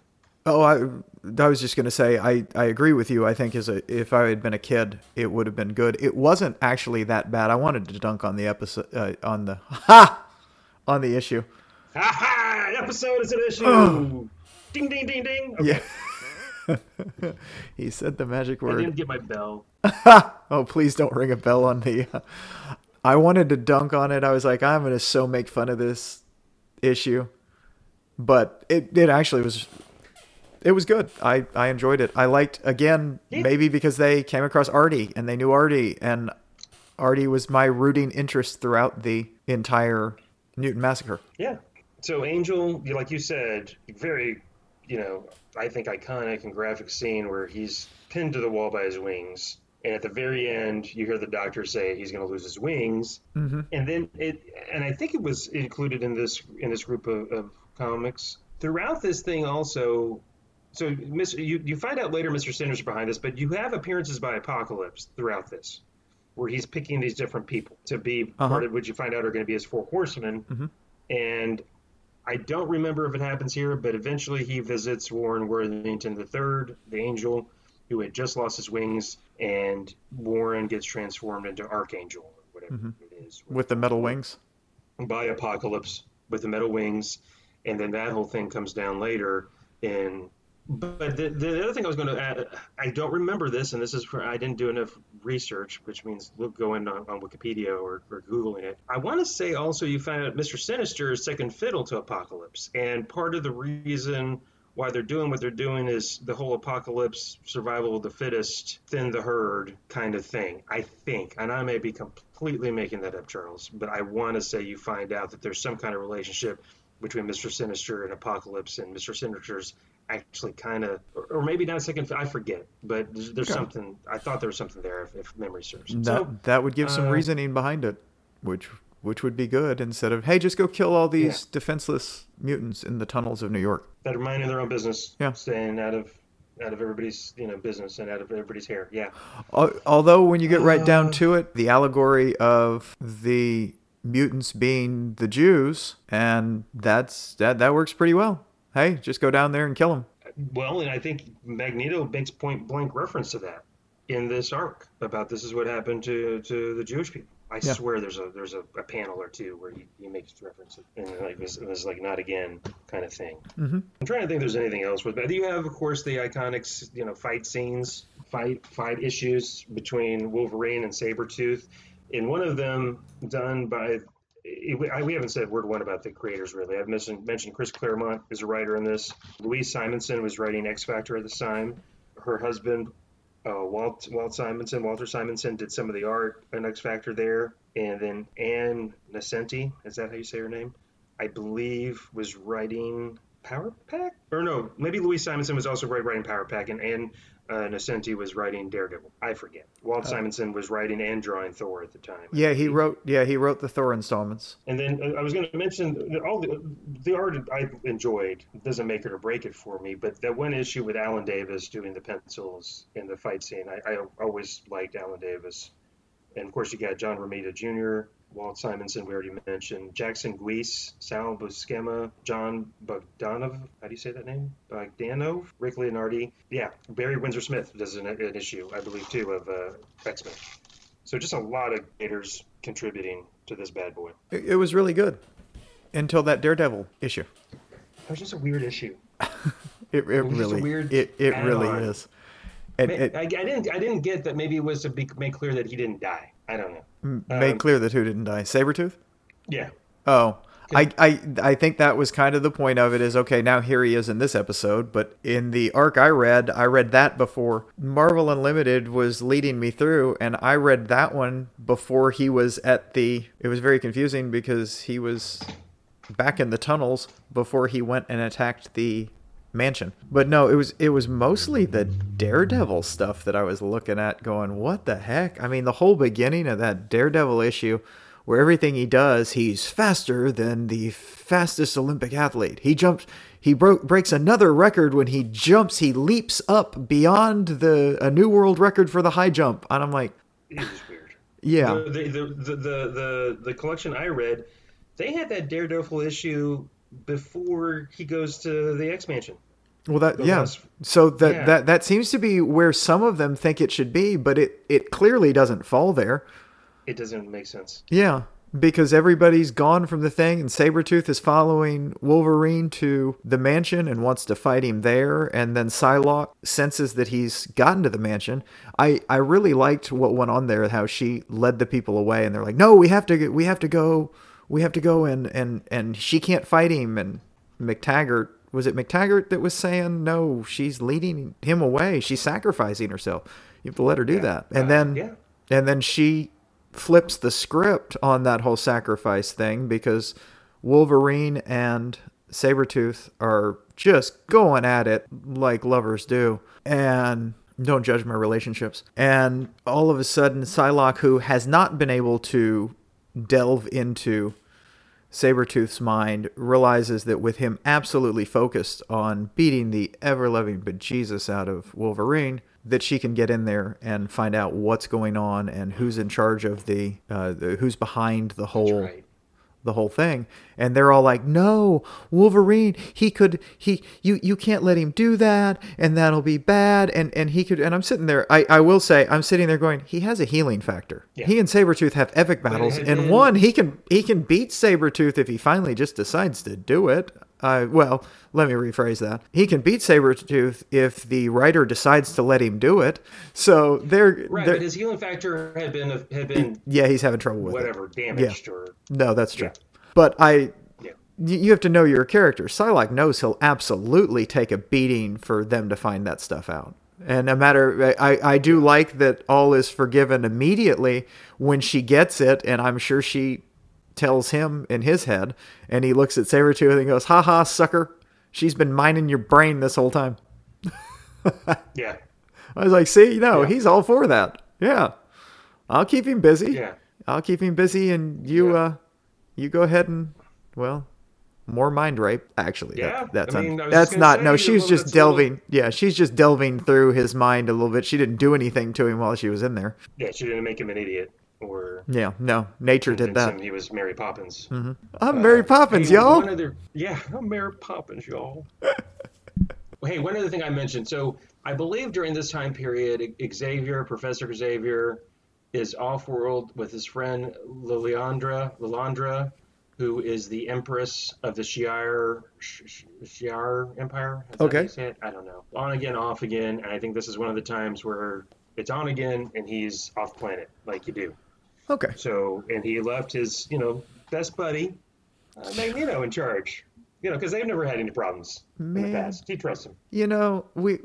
Oh, I, I was just going to say, I, I agree with you. I think as a, if I had been a kid, it would have been good. It wasn't actually that bad. I wanted to dunk on the episode, uh, on the, ha! On the issue. Ha ha! Episode is an issue. ding ding ding ding. Okay. Yeah. he said the magic word. I didn't get my bell. oh, please don't ring a bell on the. Uh, I wanted to dunk on it. I was like, I'm going to so make fun of this issue. But it, it actually was. It was good. I, I enjoyed it. I liked, again, maybe because they came across Artie and they knew Artie. And Artie was my rooting interest throughout the entire Mutant Massacre. Yeah. So Angel, like you said, very, you know, I think iconic and graphic scene where he's pinned to the wall by his wings, and at the very end, you hear the doctor say he's going to lose his wings, Mm-hmm. and then it, and I think it was included in this in this group of, of comics throughout this thing also. So, you you find out later, Mr. Sinister is behind this, but you have appearances by Apocalypse throughout this, where he's picking these different people to be Uh-huh. part of what you find out are going to be his four horsemen, Mhm. and I don't remember if it happens here, but eventually he visits Warren Worthington III, the angel, who had just lost his wings, and Warren gets transformed into Archangel, or whatever Mhm. it is. With the metal wings. by Apocalypse with the metal wings, and then that whole thing comes down later. And but the, the other thing I was going to add, I don't remember this, and this is for I didn't do enough research, which means look going on, on Wikipedia or, or googling it. I want to say also you found out Mister Sinister is second fiddle to Apocalypse, and part of the reason why they're doing what they're doing is the whole apocalypse, survival of the fittest, thin the herd kind of thing. I think, and I may be completely making that up, Charles, but I want to say you find out that there's some kind of relationship between Mister Sinister and Apocalypse, and Mister Sinister's actually kind of, or, or maybe not second. I forget, but there's, there's Okay. something. I thought there was something there, if, if memory serves. That So, that would give some uh, reasoning behind it, which which would be good instead of hey, just go kill all these defenseless mutants in the tunnels of New York. that are minding their own business, Yeah. staying out of out of everybody's you know business and out of everybody's hair. Yeah. Although when you get right down Uh. to it, the allegory of the mutants being the Jews, and that's that that works pretty well. Hey, just go down there and kill him. Well, and I think Magneto makes point blank reference to that in this arc about this is what happened to, to the Jewish people. I Yeah. swear there's a there's a, a panel or two where he, he makes reference and like this it was like not again kind of thing. Mhm. I'm trying to think if there's anything else with that. You have of course the iconic you know fight scenes, fight fight issues between Wolverine and Sabretooth. In one of them done by we I- we haven't said word one about the creators really. I've mentioned mentioned Chris Claremont is a writer in this. Louise Simonson was writing X Factor at the time. Her husband, uh, Walt Walt Simonson, Walter Simonson, did some of the art in X Factor there, and then Ann Nocenti, is that how you say her name? I believe was writing Power Pack, or no, maybe Louise Simonson was also writing Power Pack, and Ann uh, Nocenti was writing Daredevil. I forget. Walt Simonson was writing and drawing Thor at the time. Oh. Yeah, he wrote. Yeah, he wrote the Thor installments. And then uh, I was going to mention all the, the art I enjoyed It doesn't make it or break it for me, but that one issue with Alan Davis doing the pencils in the fight scene, I, I always liked Alan Davis. And of course, you got John Romita Jr., Walt Simonson, we already mentioned, Jackson Guice, Sal Buscema, John Bogdanove, how do you say that name? Bogdanov, Rick Leonardi. Yeah, Barry Windsor Smith does an, an issue, I believe, too, of uh, X Men. So just a lot of creators contributing to this bad boy. It, it was really good until that Daredevil issue. It was just a weird issue. It, it was really, weird it, it really is. And it I, I didn't. I didn't get that. Maybe it was to be, make clear that he didn't die. I don't know. m- made um, clear that who didn't die. Sabretooth? Yeah. Oh, I, I, I think that was kind of the point of it is okay, now here he is in this episode, but in the arc I read, I read that before Marvel Unlimited was leading me through, and I read that one before he was at the. It was very confusing because he was back in the tunnels before he went and attacked the mansion. But no, it was it was mostly the Daredevil stuff that I was looking at going, what the heck? I mean, the whole beginning of that Daredevil issue where everything he does, he's faster than the fastest Olympic athlete. He jumps he broke breaks another record when he jumps, he leaps up beyond the a new world record for the high jump. And I'm like, It was weird. yeah. The, the, the, the, the, the collection I read, they had that Daredevil issue before he goes to the X Mansion. Well, that yeah. last- So that yeah. that that seems to be where some of them think it should be, but it it clearly doesn't fall there. It doesn't make sense. Yeah, because everybody's gone from the thing, and Sabretooth is following Wolverine to the mansion and wants to fight him there. And then Psylocke senses that he's gotten to the mansion. I, I really liked what went on there, how she led the people away, and they're like, "No, we have to, we have to go, we have to go," and and and she can't fight him. And MacTaggert was it MacTaggert that was saying, "No, she's leading him away. She's sacrificing herself. You have to let her do that." And Uh, then yeah. and then she flips the script on that whole sacrifice thing because Wolverine and Sabretooth are just going at it like lovers do. And don't judge my relationships. And all of a sudden, Psylocke, who has not been able to delve into Sabretooth's mind, realizes that with him absolutely focused on beating the ever loving bejesus out of Wolverine, that she can get in there and find out what's going on and who's in charge of the, uh, the who's behind the whole Right. The whole thing. And they're all like no wolverine he could he you you can't let him do that and that'll be bad. And and he could and i'm sitting there i i will say i'm sitting there going he has a healing factor. Yeah. he and Sabretooth have epic battles and one he can he can beat Sabretooth if he finally just decides to do it uh, well, let me rephrase that. He can beat Sabretooth if the writer decides to let him do it. So they're, Right, they're but his healing factor had been had been yeah, he's having trouble with it. whatever damaged or No, that's true. Yeah. But I, yeah. you have to know your character. Psylocke knows he'll absolutely take a beating for them to find that stuff out. And no matter, I, I do like that all is forgiven immediately when she gets it, and I'm sure she tells him in his head, and he looks at Sabretooth and goes, "Ha ha, sucker! She's been mining your brain this whole time." Yeah. I was like, "See, no, Yeah. he's all for that. Yeah, I'll keep him busy. Yeah. I'll keep him busy, and you, Yeah. uh, you go ahead and, well, more mind rape. Actually, Yeah, that, that's I un- mean, I that's not. no, she was just a little- delving. Yeah, she's just delving through his mind a little bit. She didn't do anything to him while she was in there. Yeah, she didn't make him an idiot or Yeah, no, nature did that. he was Mary Poppins. Mm-hmm. I'm uh, Mary Poppins, Hey, y'all. Other, yeah, I'm Mary Poppins, y'all. hey, one other thing I mentioned. So I believe during this time period, Xavier, Professor Xavier, is off-world with his friend Lilandra, Lilandra, who is the Empress of the Shi'ar Sh- Sh- Shi'ar Empire. Is Okay. you say it? I don't know. On again, off again, and I think this is one of the times where it's on again and he's off planet, like you do. Okay. So, and he left his, you know, best buddy, uh, Magneto, in charge. You know, because they've never had any problems in the past. He trusts him. You know, we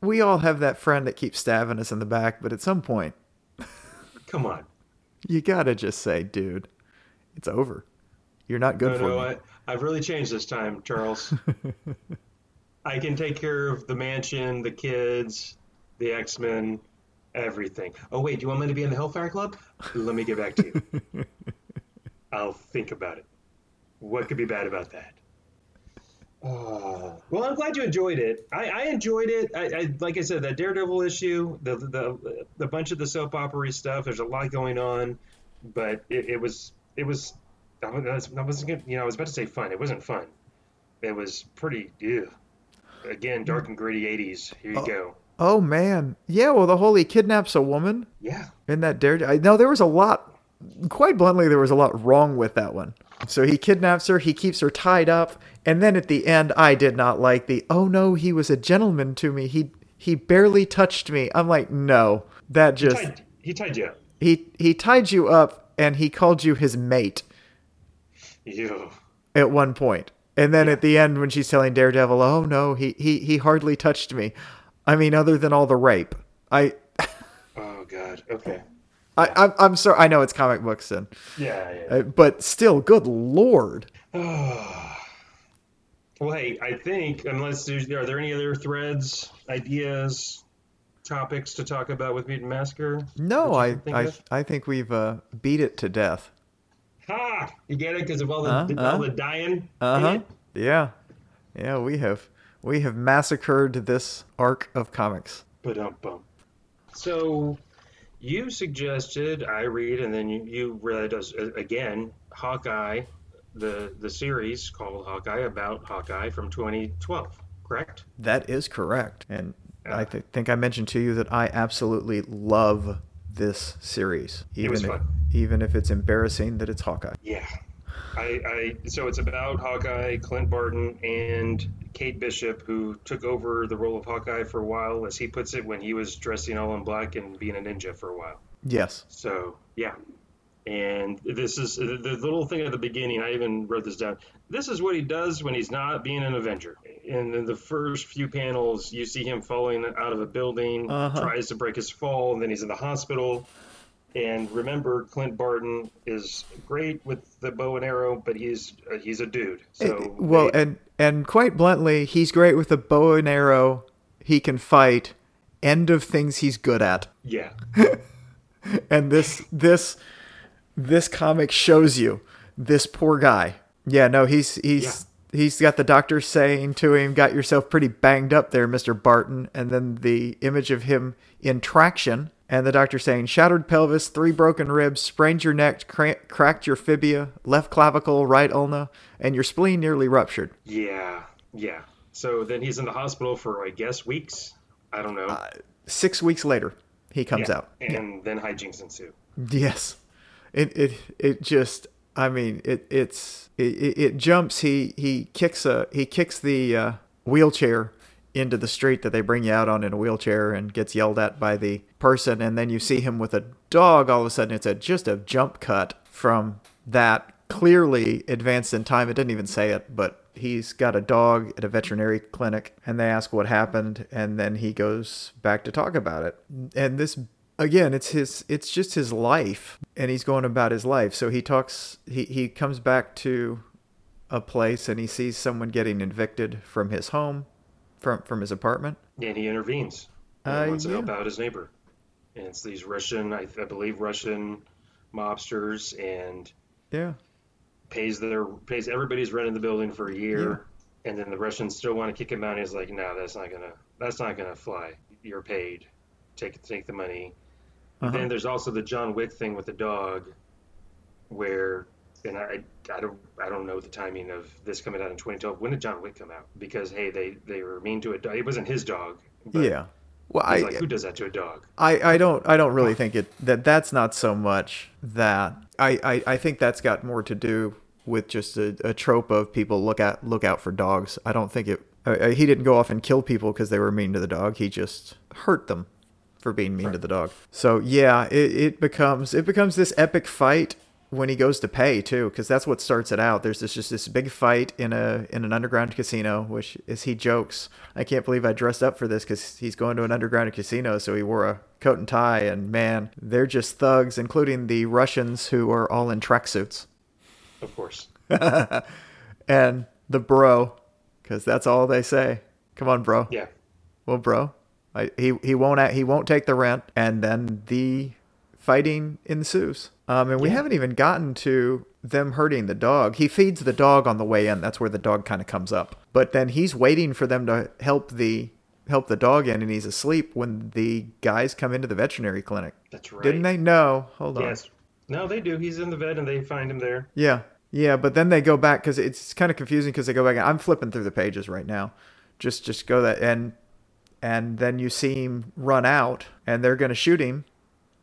we all have that friend that keeps stabbing us in the back, but at some point, Come on. you gotta just say, dude, it's over. You're not good No, for no, me. I, I've really changed this time, Charles. I can take care of the mansion, the kids, the X Men, everything. Oh, wait, do you want me to be in the Hellfire Club? Let me get back to you. I'll think about it. What could be bad about that? Oh, well, I'm glad you enjoyed it. I, I enjoyed it. I, I like I said, that Daredevil issue, the the the bunch of the soap opera stuff. There's a lot going on, but it, it was it was I was wasn't gonna, you know I was about to say fun. It wasn't fun. It was pretty. Ew. Again, dark and gritty '80s. Here you oh. go. Oh man, yeah. Well, the whole he kidnaps a woman Yeah. in that dare. I know there was a lot. Quite bluntly, there was a lot wrong with that one. So he kidnaps her, he keeps her tied up, and then at the end, I did not like the. Oh no, he was a gentleman to me. He he barely touched me. I'm like, no, that just Tied, he tied you up. he he tied you up and he called you his mate You. at one. And then at the end, when she's telling Daredevil, "Oh no, he he he hardly touched me," I mean, other than all the rape, I Oh God. Okay. I I'm, I'm sorry. I know it's comic books, and Yeah. yeah. uh, but still, good lord. Well, hey, I think unless there's are there any other threads, ideas, topics to talk about with Mutant Massacre? No, I think I of? I think we've uh, beat it to death. Ha! You get it because of all the Uh, all the dying. Uh huh. Yeah, yeah. We have we have massacred this arc of comics. Ba-dum-bum. So, you suggested I read, and then you, you read us uh, again Hawkeye, the the series called Hawkeye about Hawkeye from 2012. Correct? That is correct, and I th- think I mentioned to you that I absolutely love this series, even was if, even if it's embarrassing that it's Hawkeye. Yeah. I, I so it's about Hawkeye, Clint Barton, and Kate Bishop, who took over the role of Hawkeye for a while, as he puts it, when he was dressing all in black and being a ninja for a while. Yes. So yeah, and this is the the little thing at the beginning. I even wrote this down. This is what he does when he's not being an Avenger. And in the first few panels, you see him falling out of a building, Uh-huh. tries to break his fall, and then he's in the hospital. And remember, Clint Barton is great with the bow and arrow, but he's uh, he's a dude. So well, they- and and quite bluntly, he's great with a bow and arrow. He can fight. End of things he's good at. yeah, And this this this comic shows you this poor guy. Yeah, no, he's he's he's got the doctor saying to him, "Got yourself pretty banged up there, Mister Barton." And then the image of him in traction And the doctor saying shattered pelvis, three broken ribs, sprained your neck, cra- cracked your fibia, left clavicle, right ulna, and your spleen nearly ruptured. Yeah, yeah. So then he's in the hospital for, I guess, weeks. I don't know. Six weeks later, he comes Yeah, out. And then hijinks ensue. Yes, it it it just. I mean, it it's it, it it jumps. He he kicks a he kicks the uh, wheelchair into the street that they bring you out on in a wheelchair and gets yelled at by the person, and then you see him with a dog. All of a sudden, it's a just a jump cut from that clearly advanced in time. It didn't even say it, but he's got a dog at a veterinary clinic, and they ask what happened, and then he goes back to talk about it. And this again it's his it's just his life and he's going about his life so he talks he, he comes back to a place and he sees someone getting evicted from his home from from his apartment And he intervenes. Uh, wants to help yeah. out his neighbor. And it's these Russian, I, I believe, Russian mobsters, and yeah pays their pays everybody's rent in the building for a year. And then the Russians still want to kick him out. And he's like, "No, that's not gonna that's not gonna fly. You're paid. Take take the money." Uh-huh. Then there's also the John Wick thing with the dog, where and I I don't I don't know the timing of this coming out in 2012. When did John Wick come out? Because hey, they they were mean to a dog. It wasn't his dog. But yeah well i like, who does that to a dog? I, I don't I don't really think it that that's not so much that I, I, I think that's got more to do with just a, a trope of people look at look out for dogs. I don't think it uh, he didn't go off and kill people because they were mean to the dog. He just hurt them for being mean to the dog. So yeah, it, it becomes it becomes this epic fight when he goes to pay too, because that's what starts it out. There's this just this big fight in a in an underground casino, which is he jokes, I can't believe I dressed up for this because he's going to an underground casino, so he wore a coat and tie, and man, they're just thugs, including the Russians who are all in tracksuits, Of course. and the bro, because that's all they say. Come on, bro. Yeah. Well, bro, I, he he won't he won't take the rent, and then the fighting ensues. Um, and we Yeah. haven't even gotten to them hurting the dog. He feeds the dog on the way in. That's where the dog kind of comes up. But then he's waiting for them to help the help the dog in, and he's asleep when the guys come into the veterinary clinic. That's right. Didn't they? No. Hold on. Yes. No, they do. He's in the vet, and they find him there. Yeah, yeah, but then they go back because it's kind of confusing because they go back. And I'm flipping through the pages right now. Just, just go that and and then you see him run out, and they're gonna shoot him,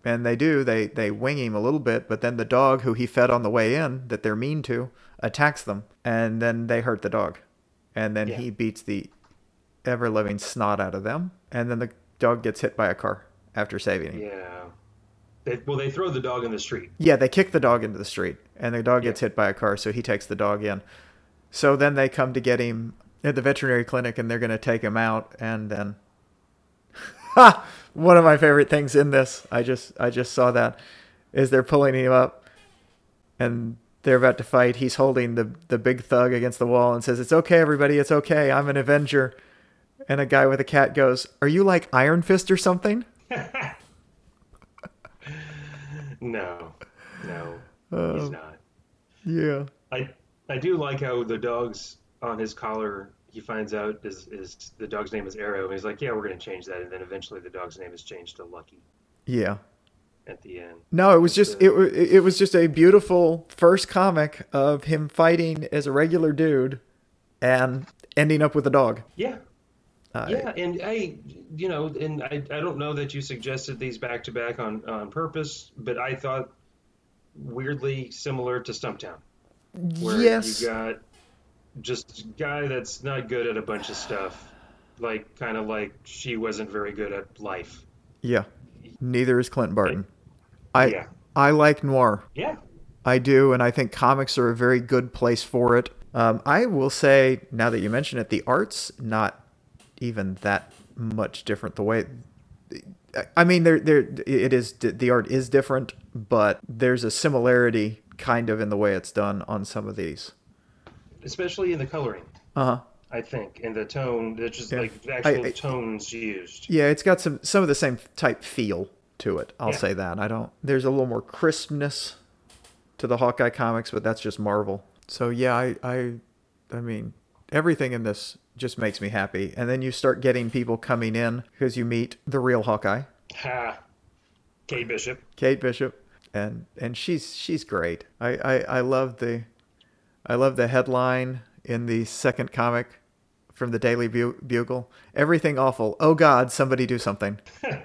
and they do. They they wing him a little bit, but then the dog who he fed on the way in that they're mean to attacks them, and then they hurt the dog, and then Yeah. he beats the ever living snot out of them, and then the dog gets hit by a car after saving him. Yeah. They, well, they throw the dog in the street. Yeah, they kick the dog into the street, and the dog gets hit by a car, so he takes the dog in. So then they come to get him at the veterinary clinic, and they're going to take him out, and then, ha! One of my favorite things in this, I just I just saw that, is they're pulling him up, and they're about to fight. He's holding the the big thug against the wall and says, "It's okay, everybody. It's okay. I'm an Avenger." And a guy with a cat goes, "Are you like Iron Fist or something?" No, no, Oh. he's uh, not. Yeah. I I do like how the dog's on his collar. He finds out is is the dog's name is Arrow, and he's like, "Yeah, we're gonna change that." And then eventually, the dog's name is changed to Lucky Yeah. at the end. No, it was just uh, it, it was just a beautiful first comic of him fighting as a regular dude and ending up with a dog. Yeah, Uh, yeah, and I, you know, and I, I don't know that you suggested these back to back on on purpose, but I thought weirdly similar to Stumptown, where yes. you got just a guy that's not good at a bunch of stuff, like kind of like she wasn't very good at life. Yeah. Neither is Clint Barton. I Yeah. I like noir. Yeah, I do, and I think comics are a very good place for it. Um, I will say, now that you mention it, the art's not even that much different. The way, I- I mean, there, there, it is. The art is different, but there's a similarity, kind of, in the way it's done on some of these. Especially in the coloring. Uh huh. I think, and the tone, it's just Yeah. like the actual I- I- tones used. Yeah, it's got some some of the same type feel to it. I'll Yeah. say that. I don't. There's a little more crispness to the Hawkeye comics, but that's just Marvel. So yeah, I I I mean everything in this just makes me happy. And then you start getting people coming in because you meet the real Hawkeye. Ha! Kate Bishop. Kate Bishop, and and she's she's great. I I, I love the I love the headline in the second comic from the Daily Bugle. Everything awful. Oh God, somebody do something.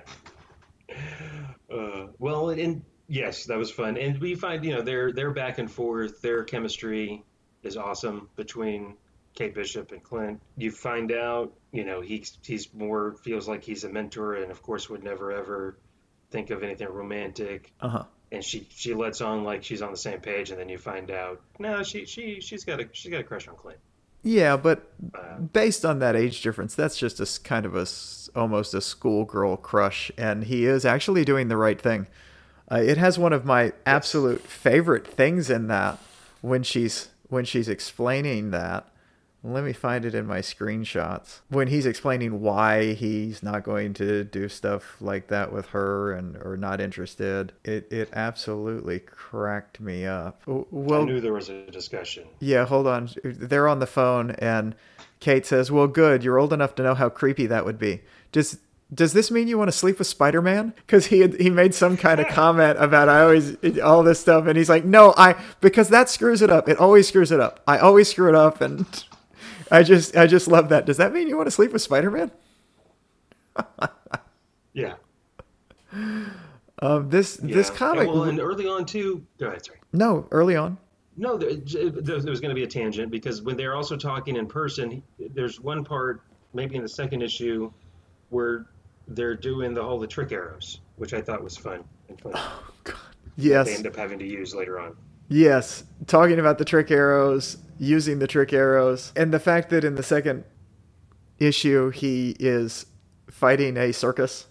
Uh, well, and yes, that was fun. And we find, you know, their their back and forth, their chemistry is awesome between Kate Bishop and Clint. You find out, you know, he's he's more feels like he's a mentor, and of course would never ever think of anything romantic. Uh huh. And she she lets on like she's on the same page, and then you find out, no, she she she's got a she's got a crush on Clint. Yeah, but Uh, based on that age difference, that's just a kind of a almost a schoolgirl crush, and he is actually doing the right thing. Uh, it has one of my absolute favorite things in that when she's when she's explaining that. Let me find it in my screenshots. When he's explaining why he's not going to do stuff like that with her and or not interested, it it absolutely cracked me up. Well, I knew there was a discussion. yeah, hold on. They're on the phone, and Kate says, "Well, good. You're old enough to know how creepy that would be. Does does this mean you want to sleep with Spider Man? Because he had, he made some kind of comment about I always all this stuff, and he's like, no, I because that screws it up. It always screws it up. I always screw it up, and I just I just love that. Does that mean you want to sleep with Spider Man? Yeah. Um, this this comic, And, well, and early on too. Go ahead, sorry. no, early on, No, there, there was going to be a tangent because when they're also talking in person, there's one part, maybe in the second issue, where they're doing the whole the trick arrows, which I thought was fun and fun. They yes, They end up having to use later on. Yes, talking about the trick arrows, using the trick arrows, and the fact that in the second issue he is fighting a circus,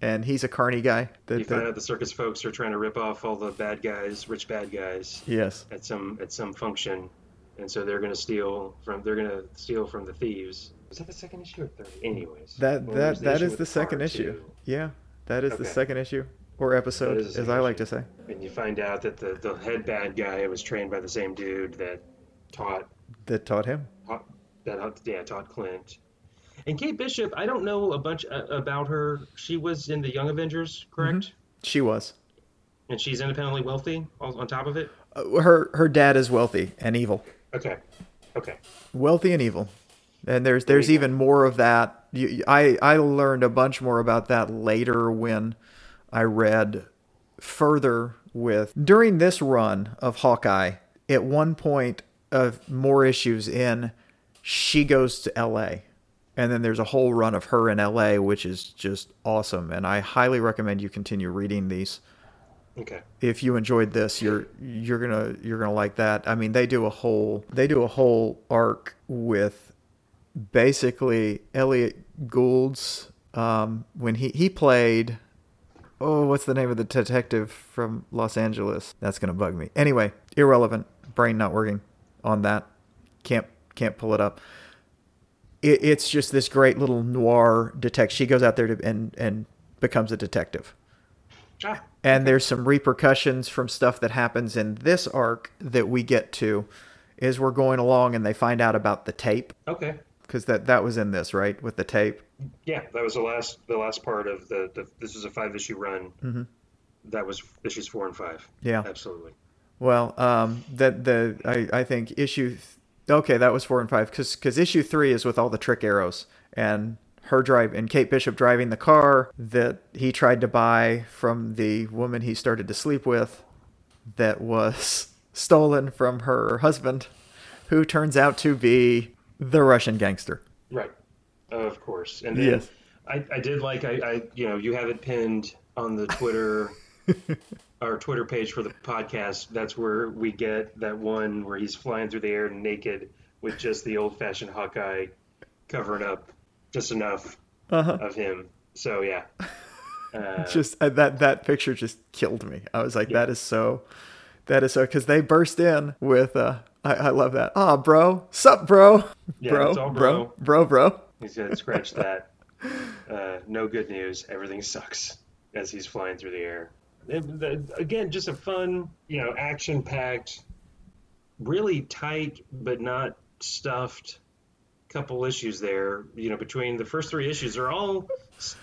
and he's a carny guy. You find that out the circus folks are trying to rip off all the bad guys, rich bad guys, yes, at some at some function, and so they're going to steal from they're going to steal from the thieves. Was that the second issue or third? Anyways, that that that issue is the second issue. two? Yeah, that is the second issue or episode, is as I like to say. And you find out that the, the head bad guy was trained by the same dude that taught That taught him. taught that yeah taught Clint. And Kate Bishop, I don't know a bunch uh, about her. She was in the Young Avengers, correct? She was. And she's independently wealthy. On on top of it. Uh, her her dad is wealthy and evil. Okay, okay. wealthy and evil and there's there's go. even more of that you- i i learned a bunch more about that later when i read further with during this run of hawkeye at one point of more issues in she goes to la and then there's a whole run of her in la which is just awesome and i highly recommend you continue reading these Okay. if you enjoyed this, you're you're gonna you're gonna like that. I mean, they do a whole they do a whole arc with basically Elliott Gould's um, when he he played. Oh, what's the name of the detective from Los Angeles? That's gonna bug me. Anyway, irrelevant. Brain not working on that. Can't can't pull it up. It, it's just this great little noir detective. She goes out there to, and and becomes a detective Ah, and there's some repercussions from stuff that happens in this arc that we get to as we're going along and they find out about the tape okay. because that that was in this right with the tape Yeah, that was the last the last part of the, the this is a five issue run. Mhm. That was issues four and five. yeah Absolutely. Well um that the i i think issue th- okay that was four and five because because issue three is with all the trick arrows and her drive and kate bishop driving the car that he tried to buy from the woman he started to sleep with that was stolen from her husband who turns out to be the russian gangster Right. Of course. And Yes. I, I did like I, I you know you have it pinned on the Twitter our Twitter page for the podcast. That's where we get that one where he's flying through the air naked with just the old fashioned Hawkeye covering up just enough uh-huh of him. So yeah. Uh, just uh, that that picture just killed me. I was like, that is so, that is so because they burst in with, uh, I, I love that. Ah, bro, sup, bro, Yeah, bro, all bro, bro, bro. he's gonna scratch that. Uh, no good news. Everything sucks as he's flying through the air. Again, just a fun, you know, action-packed, really tight but not stuffed couple issues there. You know, between the first three issues, they're all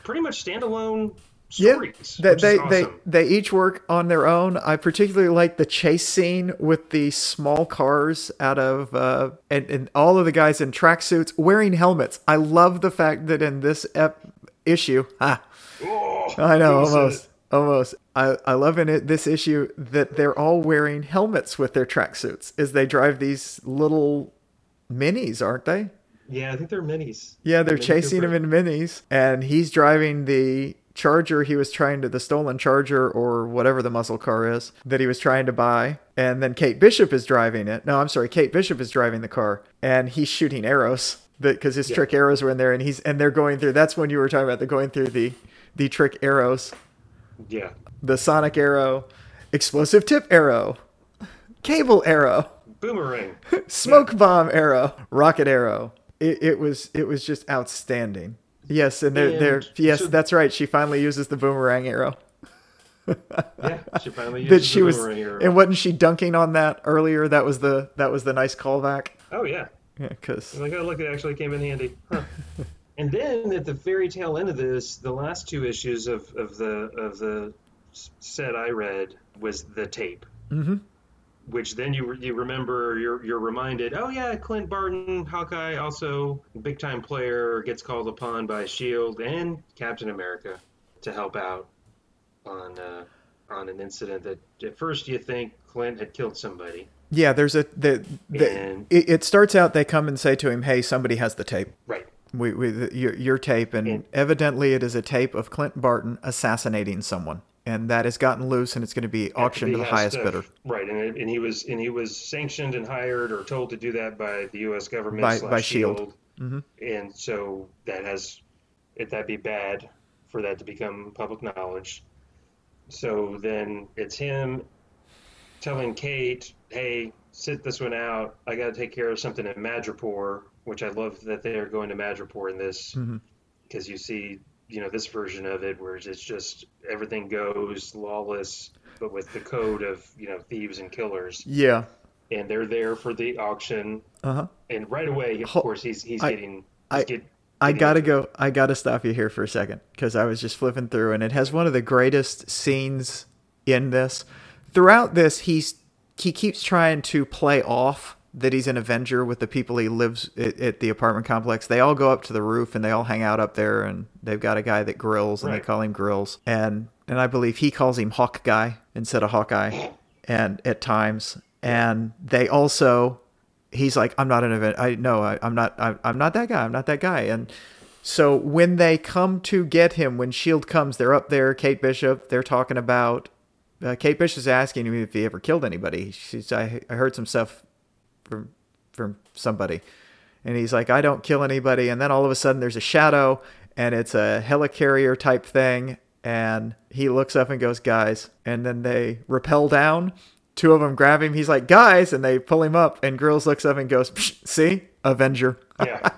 pretty much standalone stories. They, which they, is they, awesome. they each work on their own. I particularly like the chase scene with the small cars out of, uh, and, and all of the guys in tracksuits wearing helmets. I love the fact that in this ep- issue, ah, Oh, I know, almost almost, I, I love in it this issue that they're all wearing helmets with their tracksuits as they drive these little minis, aren't they? Yeah, I think they're minis. Yeah, they're chasing him in minis, and he's driving the Charger he was trying to, the stolen Charger or whatever the muscle car is that he was trying to buy. And then Kate Bishop is driving it. No, I'm sorry, Kate Bishop is driving the car, and he's shooting arrows because his trick arrows were in there, and he's and they're going through. That's when you were talking about they're going through the the trick arrows, Yeah. the sonic arrow, explosive tip arrow, cable arrow Boomerang. smoke bomb arrow, rocket arrow. It, it was it was just outstanding. Yes, and they're, they're yes, so- that's right. She finally uses the boomerang arrow Yeah, she finally that she the was, boomerang arrow. and wasn't she dunking on that earlier? That was the that was the nice callback. Oh yeah. Yeah, because Like, oh look, it actually came in handy. Huh. and then at the very tail end of this, the last two issues of, of the of the set I read was the tape. Mhm. Which then you you remember you're you're reminded oh yeah Clint Barton Hawkeye also big time player gets called upon by Shield and Captain America to help out on uh, on an incident that at first you think Clint had killed somebody yeah, there's a the, the And- it, it starts out they come and say to him, "Hey, somebody has the tape." right We, we your, your tape, and And- evidently it is a tape of Clint Barton assassinating someone, and that has gotten loose, and it's going to be auctioned to the highest bidder Right, and, it- and he was and he was sanctioned and hired or told to do that by the U.S. government By- by SHIELD. Shield. Mm-hmm. and so that has it that'd be bad for that to become public knowledge. So then it's him telling Kate, "Hey, sit this one out. I got to take care of something in Madripoor," which I love that they are going to Madripoor in this because you see, you know, this version of it where it's just everything goes lawless, but with the code of you know thieves and killers, Yeah. and they're there for the auction, Uh huh. and right away, of course, he's he's I- getting. He's I- get, I getting gotta go. I gotta stop you here for a second because I was just flipping through, and it has one of the greatest scenes in this. Throughout this, he's he keeps trying to play off that he's an Avenger with the people he lives at, at the apartment complex. They all go up to the roof and they all hang out up there, and they've got a guy that grills, and they call him Grills, and and I believe he calls him Hawk Guy instead of Hawkeye, and at times, and they also he's like, I'm not an event. I no, I, I'm not. I, I'm not that guy. I'm not that guy. And so when they come to get him, when Shield comes, they're up there. Kate Bishop. They're talking about. Uh, Kate Bishop's asking him if he ever killed anybody. She's, I, I heard some stuff from from somebody, and he's like, I don't kill anybody. And then all of a sudden, there's a shadow, and it's a helicarrier type thing. And he looks up and goes, guys. And then they rappel down. Two of them grab him. He's like, guys, and they pull him up. And Grills looks up and goes, see, Avenger. Yeah.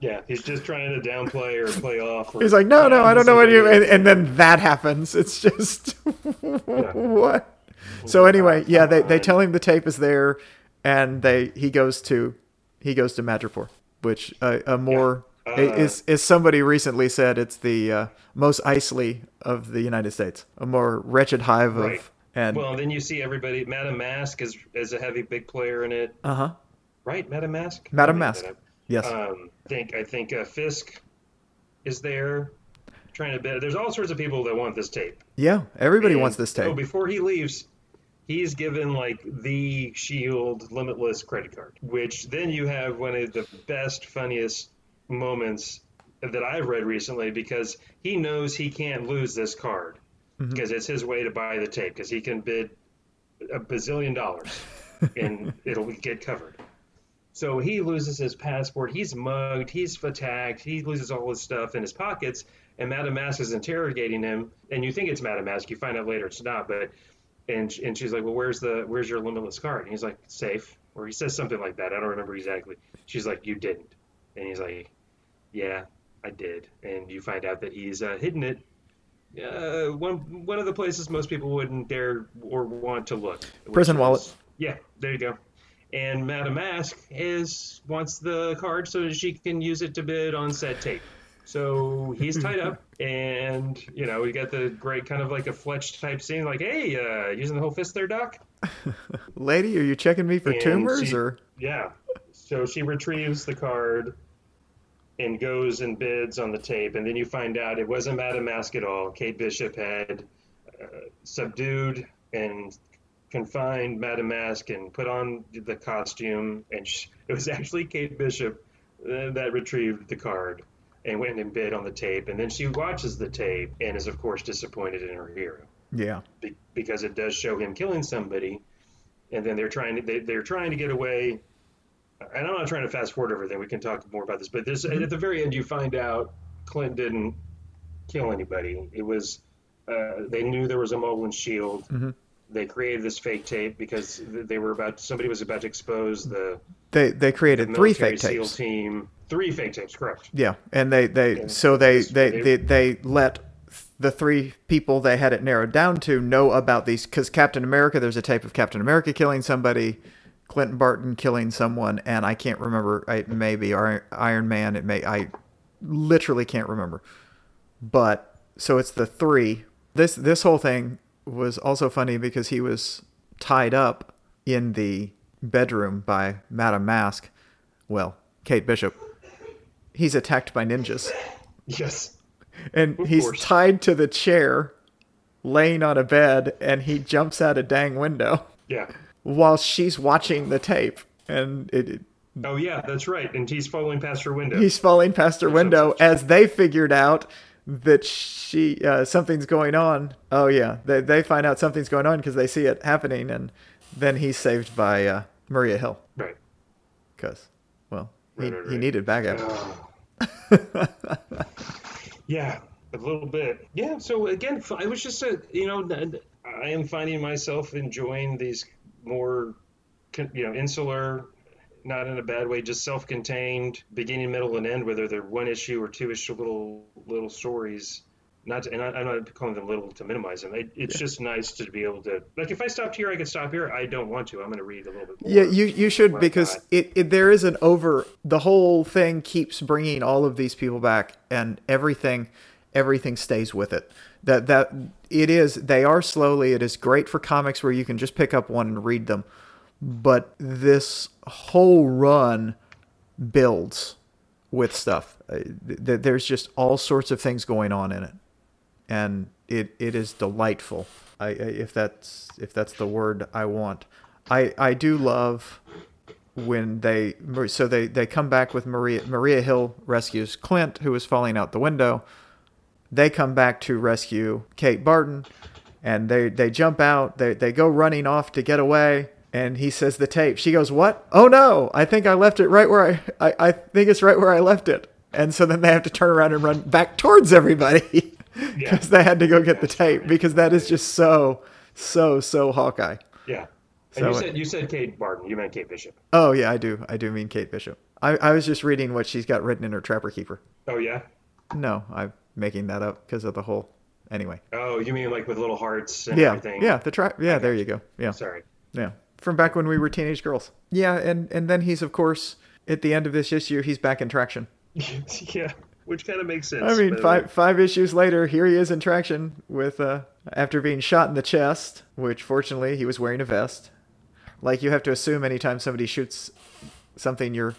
Yeah, he's just trying to downplay or play off. Or, He's like, no, no, I don't know what you. And, And, and then that happens. It's just what. So anyway, yeah, they, they tell him the tape is there, and they he goes to he goes to Madripoor, which uh, a more Uh, is is somebody recently said it's the uh, most Isley of the United States, a more wretched hive of Right. and well, then you see everybody. Madam Mask is is a heavy big player in it, uh huh right? Madam Mask. Madam Mask. yes Um, I think I think uh, Fisk is there trying to bid. There's all sorts of people that want this tape. yeah everybody And wants this so tape before he leaves, he's given like the Shield Limitless credit card, which then you have one of the best, funniest moments that I've read recently because he knows he can't lose this card Mm-hmm. because it's his way to buy the tape because he can bid a bazillion dollars and it'll get covered. So he loses his passport. He's mugged. He's attacked. He loses all his stuff in his pockets. And Madame Mask is interrogating him. And you think it's Madame Mask. You find out later it's not. But and and she's like, well, where's the where's your limitless card? And he's like, safe. Or he says something like that. I don't remember exactly. She's like, you didn't. And he's like, yeah, I did. And you find out that he's uh, hidden it. Uh, one one of the places most people wouldn't dare or want to look. Prison is- wallet. Yeah, there you go. And Madame Mask is wants the card so that she can use it to bid on said tape. So he's tied up, and you know we got the great kind of like a Fletch type scene, like, "Hey, uh, using the whole fist there, Doc." Lady, are you checking me for And tumors she- or? Yeah. So she retrieves the card and goes and bids on the tape, and then you find out it wasn't Madame Mask at all. Kate Bishop had uh, subdued and confined Madame Mask and put on the costume, and sh it was actually Kate Bishop uh, that retrieved the card and went and bid on the tape, and then she watches the tape and is of course disappointed in her hero Yeah. be- because it does show him killing somebody, and then they're trying to they, they're trying to get away. And I'm not trying to fast forward everything. We can talk more about this, but this at the very end, you find out Clint didn't kill anybody. It was uh, they knew there was a Moblin shield. Mhm. They created this fake tape because they were about somebody was about to expose the They they created three military fake SEAL tapes. team. Three fake tapes, correct? Yeah, and they they Yeah. so they they, They- they let the three people they had it narrowed down to know about these because Captain America. There's a tape of Captain America killing somebody, Clinton Barton killing someone, and I can't remember. It may be Iron Iron Man. It may I literally can't remember. But so it's the three. This this whole thing was also funny because he was tied up in the bedroom by Madame Mask. Well, Kate Bishop. He's attacked by ninjas. Yes. And Of he's course. tied to the chair, laying on a bed, and he jumps out a dang window Yeah. while she's watching the tape. And it, it- Oh yeah, that's right. And he's falling past her window. he's falling past her window as they figured out that she uh, something's going on. Oh yeah, they they find out something's going on because they see it happening, and then he's saved by uh, Maria Hill right. because well he, Right, right, he needed backup. Yeah, a little bit. Yeah. So again, I was just a you know I am finding myself enjoying these more you know insular, not in a bad way, just self-contained, beginning, middle, and end, whether they're one issue or two issue little little stories. Not to, and I, I'm not calling them little to minimize them. It, it's just nice to be able to like if I stopped here, I could stop here. I don't want to. I'm going to read a little bit more. Yeah, you you should because it, it there is an over the whole thing keeps bringing all of these people back and everything everything stays with it. That that it is they are slowly it is great for comics where you can just pick up one and read them. But this whole run builds with stuff. Uh, There's just all sorts of things going on in it and it, it is delightful. I, I if that's if that's the word I want. I I do love when they so they they come back with Maria Maria Hill rescues Clint who is falling out the window. They come back to rescue Kate Barton and they they jump out. They they go running off to get away. And he says the tape. She goes, "What? Oh no! I think I left it right where I, I I think it's right where I left it." And so then they have to turn around and run back towards everybody Yeah. because they had to go get the tape because that is just so so so Hawkeye. Yeah. So- And you said you said Kate Barton. You meant Kate Bishop. Oh yeah, I do. I do mean Kate Bishop. I, I was just reading what she's got written in her Trapper Keeper. Oh yeah. No, I'm making that up because of the whole. Anyway. Oh, you mean like with little hearts and Yeah. everything? Yeah. The trap. Yeah. There you go. Yeah. Sorry. Yeah. From back when we were teenage girls. Yeah. And and then he's of course at the end of this issue he's back in traction. yeah, which kind of makes sense. I mean, five five issues later, here he is in traction with uh after being shot in the chest, which fortunately he was wearing a vest. Like you have to assume anytime somebody shoots something you're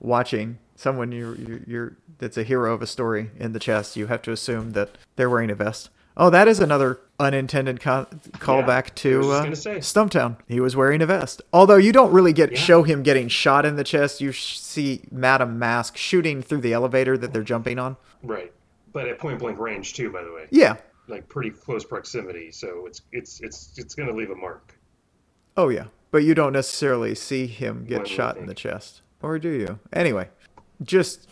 watching, someone you're you're, you're that's a hero of a story in the chest, you have to assume that they're wearing a vest. Oh, that is another unintended callback was to uh. Stumptown. He was wearing a vest. Although you don't really get Yeah. show him getting shot in the chest. You sh- see Madame Mask shooting through the elevator that they're jumping on. right, but at point blank range too. By the way, Yeah. like pretty close proximity, so it's it's it's it's going to leave a mark. Oh yeah, but you don't necessarily see him get One shot in the chest, or do you? Anyway, just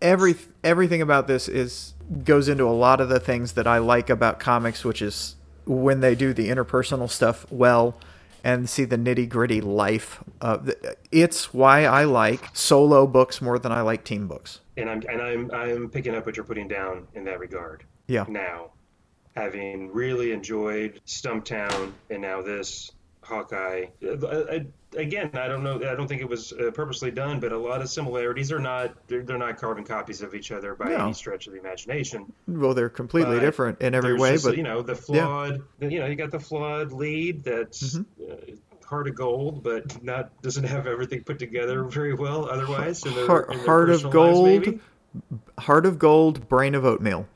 every everything about this is goes into a lot of the things that I like about comics, which is when they do the interpersonal stuff well and see the nitty gritty life. Of the, it's why I like solo books more than I like team books. And I'm and I'm I'm picking up what you're putting down in that regard. Yeah. Now, having really enjoyed Stumptown and now this Hawkeye, I, I, again, I don't know. I don't think it was uh, purposely done, but a lot of similarities are not. They're, they're not carbon copies of each other by No. any stretch of the imagination. Well, they're completely But different in every way, just, but you know the flawed. You know, you got the flawed lead that's Mm-hmm. uh, heart of gold, but not doesn't have everything put together very well. Otherwise, in their, Heart- in heart of personal lives, gold. heart of gold, brain of oatmeal.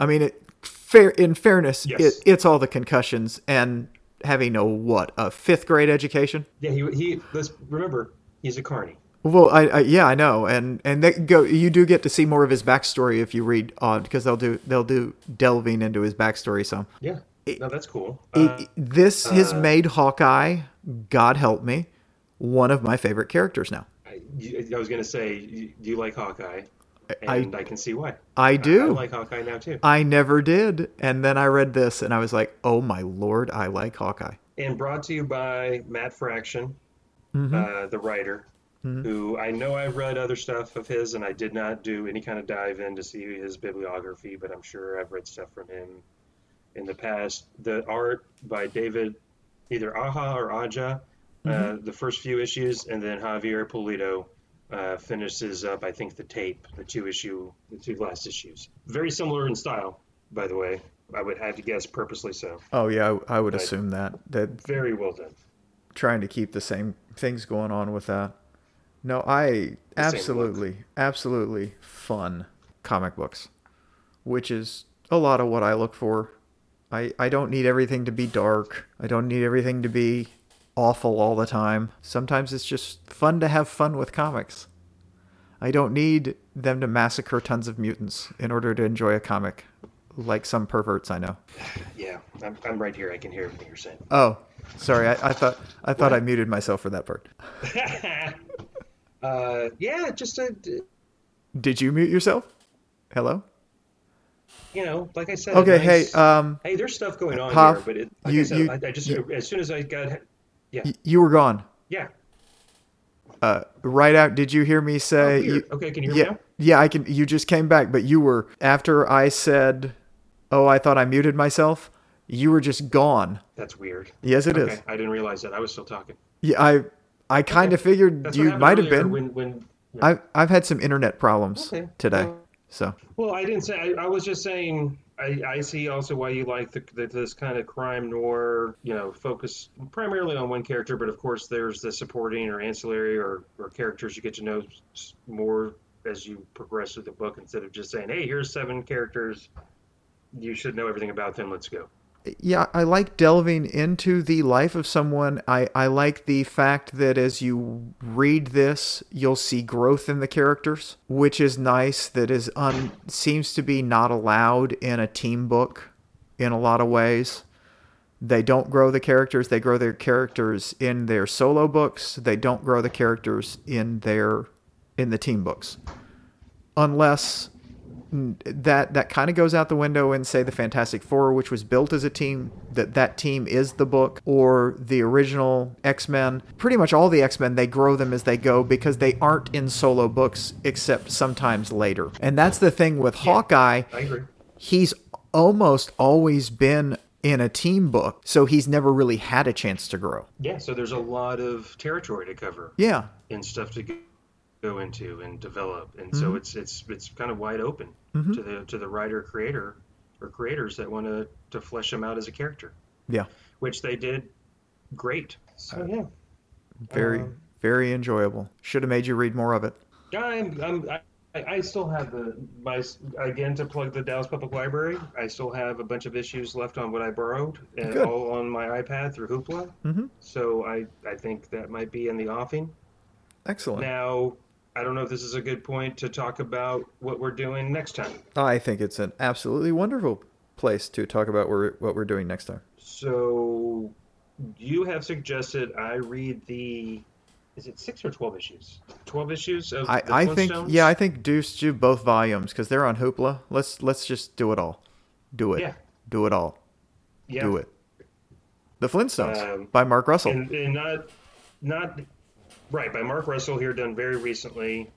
I mean, it, fair in fairness, Yes. it, it's all the concussions and having a what a fifth grade education. Yeah, he he. Let's remember, he's a carny. Well, I, I yeah, I know, and and they go. You do get to see more of his backstory if you read on because they'll do they'll do delving into his backstory some. Yeah, no, that's cool. It- Uh, this has made Hawkeye, God help me, one of my favorite characters now. I, I was gonna say, you, you like Hawkeye, and I, can see why. I I do. like Hawkeye now too. I never did, and then I read this, and I was like, "Oh my lord, I like Hawkeye." and brought to you by Matt Fraction, Mm-hmm. uh, the writer, who I know I've read other stuff of his, and I did not do any kind of dive in to see his bibliography, but I'm sure I've read stuff from him in the past. The art by David, either Aja or Aja, uh, the first few issues, and then Javier Pulido uh, finishes up, I think, the tape, the two issue, the two last issues. Very similar in style, by the way. I would have to guess purposely so. Oh yeah, I, I would Right. assume that that Very well done. trying to keep the same things going on with that. No, I absolutely, absolutely fun comic books, which is a lot of what I look for. I, I don't need everything to be dark. I don't need everything to be awful all the time. Sometimes it's just fun to have fun with comics. I don't need them to massacre tons of mutants in order to enjoy a comic, like some perverts I know. Yeah, I'm, I'm right here. I can hear everything you're saying. Oh, sorry. I, I thought I thought I muted myself for that part. uh, yeah, just a, Did you mute yourself? Hello. you know, like I said. Okay. nice- Hey. Um. hey, there's stuff going on here, but it, like you- I said, you- I, I just as soon as I got, yeah, y- You were gone. yeah. Uh. Right out. Did you hear me Oh, say? weird. you, okay, can you hear yeah. me now? Yeah. I can. You just came back, but you were after I said, "Oh, I thought I muted myself." You were just gone. That's weird. Yes, it is. okay, I didn't realize that. I was still talking. Yeah. I. I kind of figured That's you might have been. when when. I've I've had some internet problems Okay. today, Well- so Well, I didn't say. I, I was just saying. I, I see also why you like the, the, this kind of crime noir. You know, focus primarily on one character, but of course there's the supporting or ancillary or, or characters you get to know more as you progress through the book instead of just saying, "Hey, here's seven characters. You should know everything about them. Let's go." Yeah, I like delving into the life of someone. I, I like the fact that as you read this, you'll see growth in the characters, which is nice. That is un, seems to be not allowed in a team book in a lot of ways. They don't grow the characters. They grow their characters in their solo books. They don't grow the characters in their in the team books. Unless that that kind of goes out the window in say the Fantastic Four, which was built as a team. That that team is the book, or the original X Men. Pretty much all the X Men they grow them as they go because they aren't in solo books except sometimes later. And that's the thing with Hawkeye. I agree. He's almost always been in a team book, so he's never really had a chance to grow. Yeah. So there's a lot of territory to cover Yeah, and stuff to go- into and develop, and Mm-hmm. so it's it's it's kind of wide open to the to the writer creator or creators that want to to flesh him out as a character, yeah, which they did great. So yeah, very Um, very enjoyable. Should have made you read more of it. I'm, I'm I, I still have the my again to plug the Dallas Public Library. I still have a bunch of issues left on what I borrowed, and Good. all on my iPad through Hoopla. Mhm. So I I think that might be in the offing Excellent. now. I don't know if this is a good point to talk about what we're doing next time. I think it's an absolutely wonderful place to talk about what we're doing next time. So you have suggested I read the is it six or twelve issues? Twelve issues of I, the I think Flintstones? yeah, I think Deuce do both volumes because they're on Hoopla. Let's let's just do it all. Do it. Yeah. Do it all. yeah. Do it. The Flintstones Um, by Mark Russell. and, and not not right by Mark Russell here, done very recently,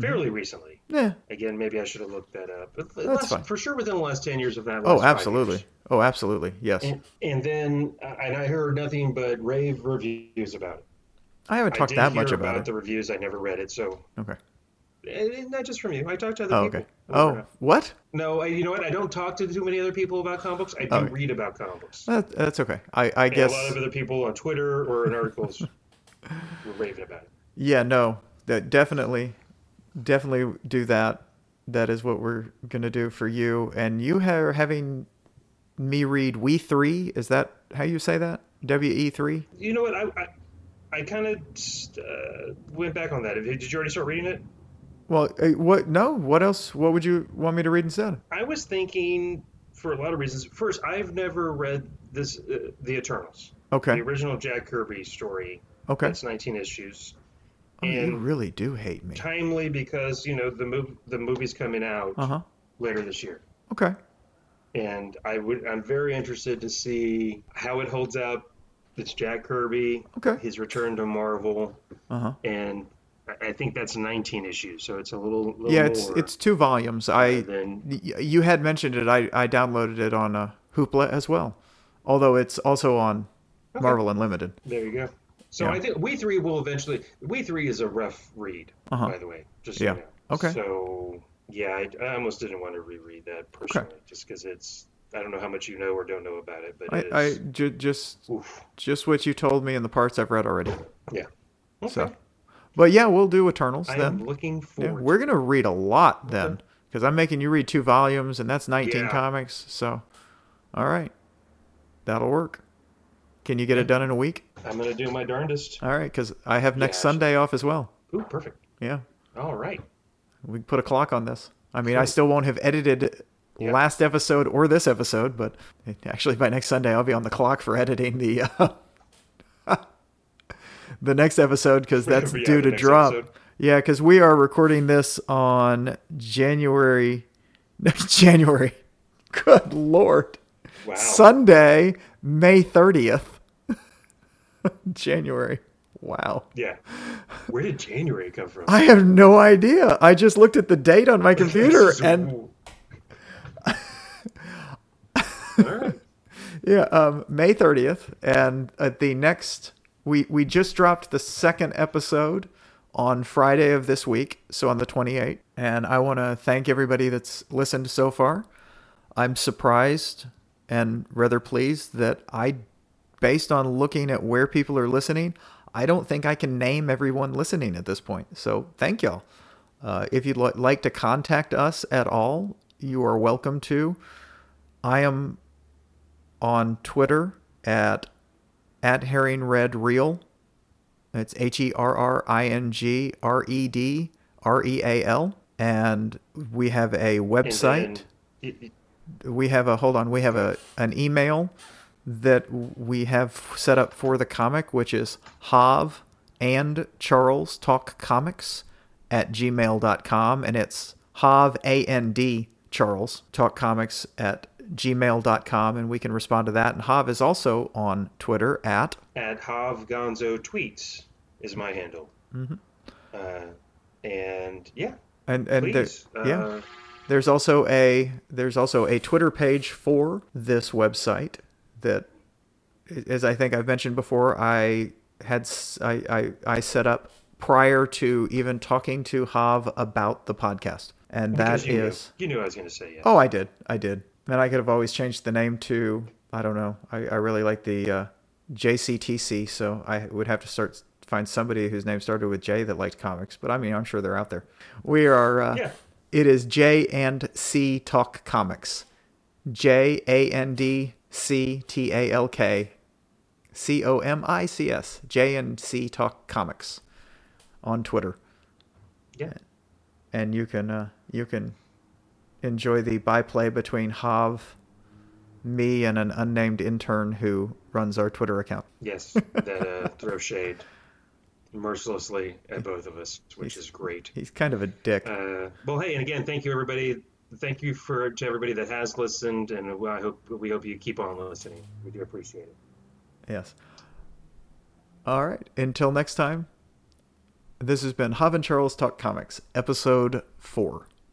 fairly recently. yeah. Again, maybe I should have looked that up. But That's last- fine. For sure, within the last ten years of that. Oh, absolutely. Oh, absolutely. Yes. And, and then, uh, and I heard nothing but rave reviews about it. I haven't talked did that much about, it. About the reviews. I never read it, so Okay. and not just from you. I talked to other Oh, people. okay. believe it or Oh, what? no, I, you know what? I don't talk to too many other people about comic books. I do Oh. read about comic books. That, that's okay. I, I guess. a lot of other people on Twitter or in articles were raving about it. Yeah, no, that definitely, definitely do that. That is what we're gonna do for you. And you are having me read We Three. Is that how you say that? W E three. You know what? I I, I kind of uh, went back on that. Did you already start reading it? Well, uh, what? No. What else? What would you want me to read instead? I was thinking for a lot of reasons. First, I've never read this, uh, the Eternals, Okay. the original Jack Kirby story. Okay. That's 19 issues. Oh, you really do hate me. timely because you know the mov- the movie's coming out Uh huh. later this year, Okay. and I would I'm very interested to see how it holds up. It's Jack Kirby, Okay. his return to Marvel, Uh huh. and I- think that's 19 issues, so it's a little, little Yeah, it's it's two volumes. I than you had mentioned it. I I downloaded it on uh, Hoopla as well, although it's also on Okay. Marvel Unlimited. there you go. So Yeah. I think We Three will eventually. We Three is a rough read, Uh-huh. by the way. Just Yeah. you know. Okay. So yeah, I, I almost didn't want to reread that personally, just because it's. I don't know how much you know or don't know about it, but I, I ju- just oof. just what you told me in the parts I've read already. Yeah. Okay. So, but yeah, we'll do Eternals I then. looking Yeah, forward. we're gonna read a lot then, because I'm making you read two volumes, and that's 19 Yeah. comics. So, all right, that'll work. Can you get it done in a week? I'm gonna do my darndest. All right, because I have next Yeah, Sunday off as well. Ooh, perfect. Yeah, All right. we put a clock on this. I mean, I still won't have edited Yeah. last episode or this episode, but actually by next Sunday I'll be on the clock for editing the uh, the next episode because that's Yeah, due to drop. episode. Yeah, because we are recording this on January. January. Good lord. Wow. Sunday, May thirtieth. January. Wow. Yeah. Where did January come from? I have no idea. I just looked at the date on my computer and right. yeah, um, May 30th. And at the next, we, we just dropped the second episode on Friday of this week. So on the 28th. And I want to thank everybody that's listened so far. I'm surprised and rather pleased that I, based on looking at where people are listening, I don't think I can name everyone listening at this point. So thank y'all. Uh, if you'd li- like to contact us at all, you are welcome to. I am on Twitter at at herring red real. It's H E R R I N G R E D R E A L, and we have a website. then we have a hold on. We have a an email that we have set up for the comic, which is Hav and Charles Talk Comics at gmail.com. And it's Hav A N D Charles Talk Comics at gmail.com. And we can respond to that. And Hav is also on Twitter at at Hav Gonzo tweets is my handle. Mm-hmm. Uh, and yeah, and and there- yeah. Uh, There's also a there's also a Twitter page for this website that, as I think I've mentioned before, I had I I set up prior to even talking to Hav about the podcast, and because that you is Knew, you knew I was going to say yes. oh I did I did, and I could have always changed the name to I don't know I I really like the uh, JCTC, so I would have to start find somebody whose name started with J that liked comics, but I mean I'm sure they're out there. We are. Uh, Yeah. it is J and C Talk Comics. J A N D C T A L K C O M I C S. J and C Talk Comics on Twitter. Yeah. And you can uh, you can enjoy the byplay between Hav, me, and an unnamed intern who runs our Twitter account. Yes. That uh, throw shade mercilessly at both of us, which is great. He's kind of a dick. Uh, well, hey, and again, thank you everybody. Thank you for to everybody that has listened, and I hope we hope you keep on listening. We do appreciate it. Yes. All right. Until next time, this has been Hav and Charles Talk Comics, episode four.